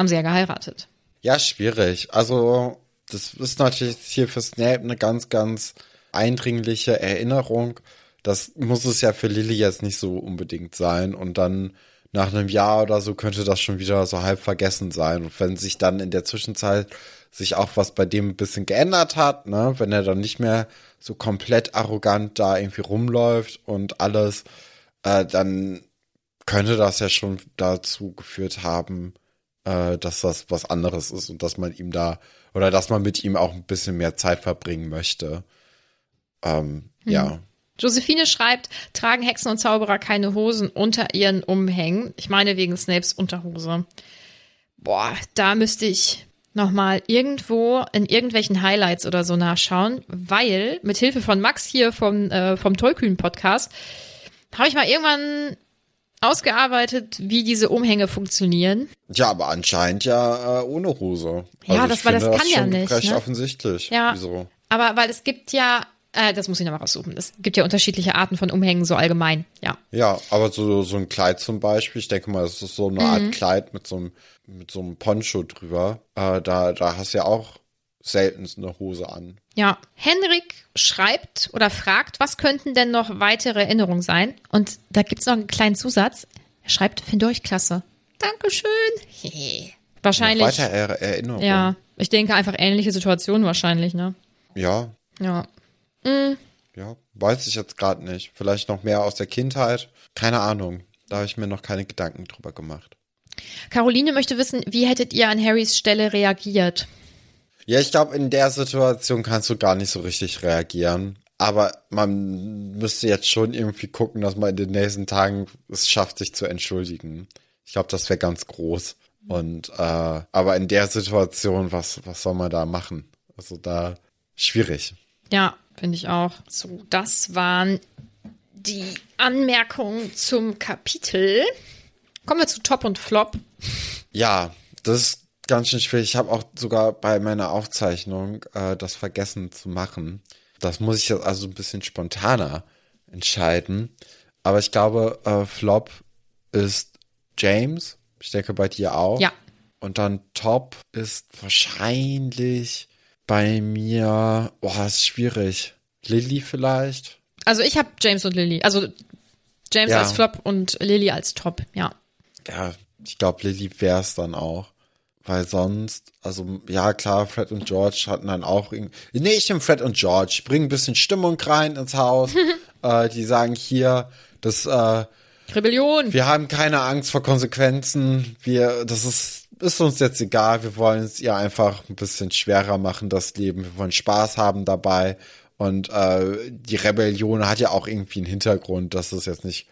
haben sie ja geheiratet. Ja, schwierig. Also, das ist natürlich hier für Snape eine ganz, ganz eindringliche Erinnerung. Das muss es ja für Lily jetzt nicht so unbedingt sein. Und dann nach einem Jahr oder so könnte das schon wieder so halb vergessen sein. Und wenn sich dann in der Zwischenzeit sich auch was bei dem ein bisschen geändert hat, ne, wenn er dann nicht mehr so komplett arrogant da irgendwie rumläuft und alles, äh, dann könnte das ja schon dazu geführt haben, äh, dass das was anderes ist und dass man ihm da oder dass man mit ihm auch ein bisschen mehr Zeit verbringen möchte. Ähm, Ja. Josephine schreibt, tragen Hexen und Zauberer keine Hosen unter ihren Umhängen. Ich meine wegen Snapes Unterhose. Boah, da müsste ich nochmal irgendwo in irgendwelchen Highlights oder so nachschauen, weil mit Hilfe von Max hier vom, äh, vom Tollkühn-Podcast habe ich mal irgendwann ausgearbeitet, wie diese Umhänge funktionieren. Ja, aber anscheinend ja äh, ohne Hose. Ja, ich das- weil das kann ja schon nicht, Recht ne? offensichtlich. Ja. Wieso? Aber weil es gibt ja, äh, das muss ich nochmal raussuchen, es gibt ja unterschiedliche Arten von Umhängen so allgemein, ja. Ja, aber so, so ein Kleid zum Beispiel, ich denke mal, das ist so eine Mhm. Art Kleid mit so einem, mit so einem Poncho drüber. Äh, da, da hast du ja auch selten eine Hose an. Ja, Henrik schreibt oder fragt, was könnten denn noch weitere Erinnerungen sein? Und da gibt's noch einen kleinen Zusatz. Er schreibt, finde euch klasse. Dankeschön. Wahrscheinlich. Weiter er Erinnerung. Ja, ich denke einfach ähnliche Situationen wahrscheinlich, ne? Ja, Ja. ja, weiß ich jetzt gerade nicht. Vielleicht noch mehr aus der Kindheit. Keine Ahnung. Da habe ich mir noch keine Gedanken drüber gemacht. Caroline möchte wissen, wie hättet ihr an Harrys Stelle reagiert? Ja, ich glaube, in der Situation kannst du gar nicht so richtig reagieren. Aber man müsste jetzt schon irgendwie gucken, dass man in den nächsten Tagen es schafft, sich zu entschuldigen. Ich glaube, das wäre ganz groß. Und äh, aber in der Situation, was was soll man da machen? Also da schwierig. Ja, finde ich auch. So, das waren die Anmerkungen zum Kapitel. Kommen wir zu Top und Flop. Ja, das ist ganz schön schwierig. Ich habe auch sogar bei meiner Aufzeichnung äh, das vergessen zu machen. Das muss ich jetzt also ein bisschen spontaner entscheiden. Aber ich glaube, äh, Flop ist James. Ich denke bei dir auch. Ja. Und dann Top ist wahrscheinlich bei mir, boah, ist schwierig. Lilly vielleicht? Also ich habe James und Lily. Also James Ja. als Flop und Lily als Top, ja. Ja, ich glaube, Lilly wär's dann auch. Weil sonst, also ja klar, Fred und George hatten dann auch irgendwie. Nee, ich nehme Fred und George, bringen ein bisschen Stimmung rein ins Haus. äh, die sagen hier, dass äh, Rebellion. wir haben keine Angst vor Konsequenzen. Wir, das ist, ist uns jetzt egal. Wir wollen es ihr einfach ein bisschen schwerer machen, das Leben. Wir wollen Spaß haben dabei. Und äh, die Rebellion hat ja auch irgendwie einen Hintergrund, dass es jetzt nicht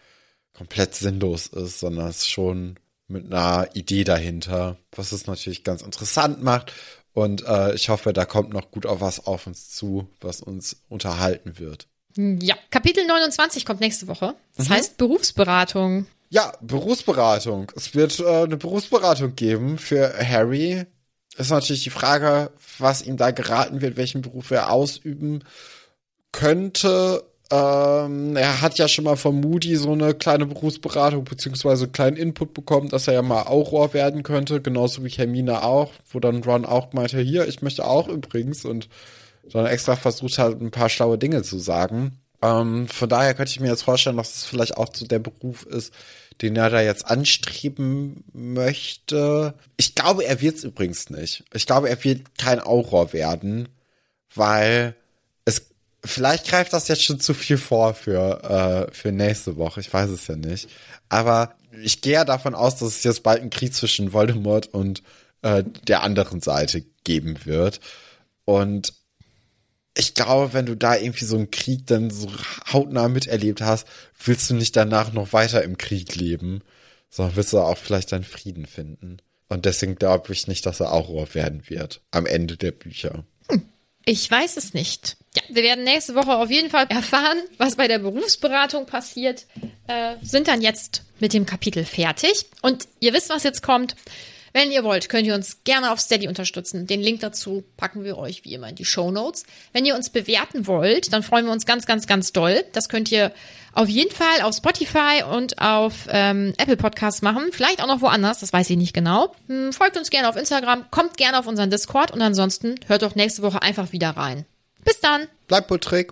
komplett sinnlos ist, sondern es schon mit einer Idee dahinter, was es natürlich ganz interessant macht. Und äh, ich hoffe, da kommt noch gut auf was auf uns zu, was uns unterhalten wird. Ja. Kapitel 29 kommt nächste Woche. Das Mhm. heißt Berufsberatung. Ja, Berufsberatung. Es wird äh, eine Berufsberatung geben für Harry. Ist natürlich die Frage, was ihm da geraten wird, welchen Beruf er ausüben könnte. Ähm, er hat ja schon mal von Moody so eine kleine Berufsberatung beziehungsweise einen kleinen Input bekommen, dass er ja mal Auror werden könnte, genauso wie Hermine auch, wo dann Ron auch meinte, hier, ich möchte auch übrigens und dann extra versucht hat, ein paar schlaue Dinge zu sagen. Ähm, von daher könnte ich mir jetzt vorstellen, dass es vielleicht auch so der Beruf ist, den er da jetzt anstreben möchte. Ich glaube, er wird es übrigens nicht. Ich glaube, er wird kein Auror werden, weil vielleicht greift das jetzt schon zu viel vor für äh, für nächste Woche. Ich weiß es ja nicht, aber ich gehe ja davon aus, dass es jetzt bald einen Krieg zwischen Voldemort und äh, der anderen Seite geben wird und ich glaube, wenn du da irgendwie so einen Krieg dann so hautnah miterlebt hast, willst du nicht danach noch weiter im Krieg leben, sondern willst du auch vielleicht deinen Frieden finden. Und deswegen glaube ich nicht, dass er Auror werden wird am Ende der Bücher. Ich weiß es nicht. Ja, wir werden nächste Woche auf jeden Fall erfahren, was bei der Berufsberatung passiert. Äh, sind dann jetzt mit dem Kapitel fertig. Und ihr wisst, was jetzt kommt. Wenn ihr wollt, könnt ihr uns gerne auf Steady unterstützen. Den Link dazu packen wir euch wie immer in die Show Notes. Wenn ihr uns bewerten wollt, dann freuen wir uns ganz, ganz, ganz doll. Das könnt ihr auf jeden Fall auf Spotify und auf ähm, Apple Podcasts machen. Vielleicht auch noch woanders, das weiß ich nicht genau. Hm, folgt uns gerne auf Instagram, kommt gerne auf unseren Discord und ansonsten hört doch nächste Woche einfach wieder rein. Bis dann! Bleib Patrick.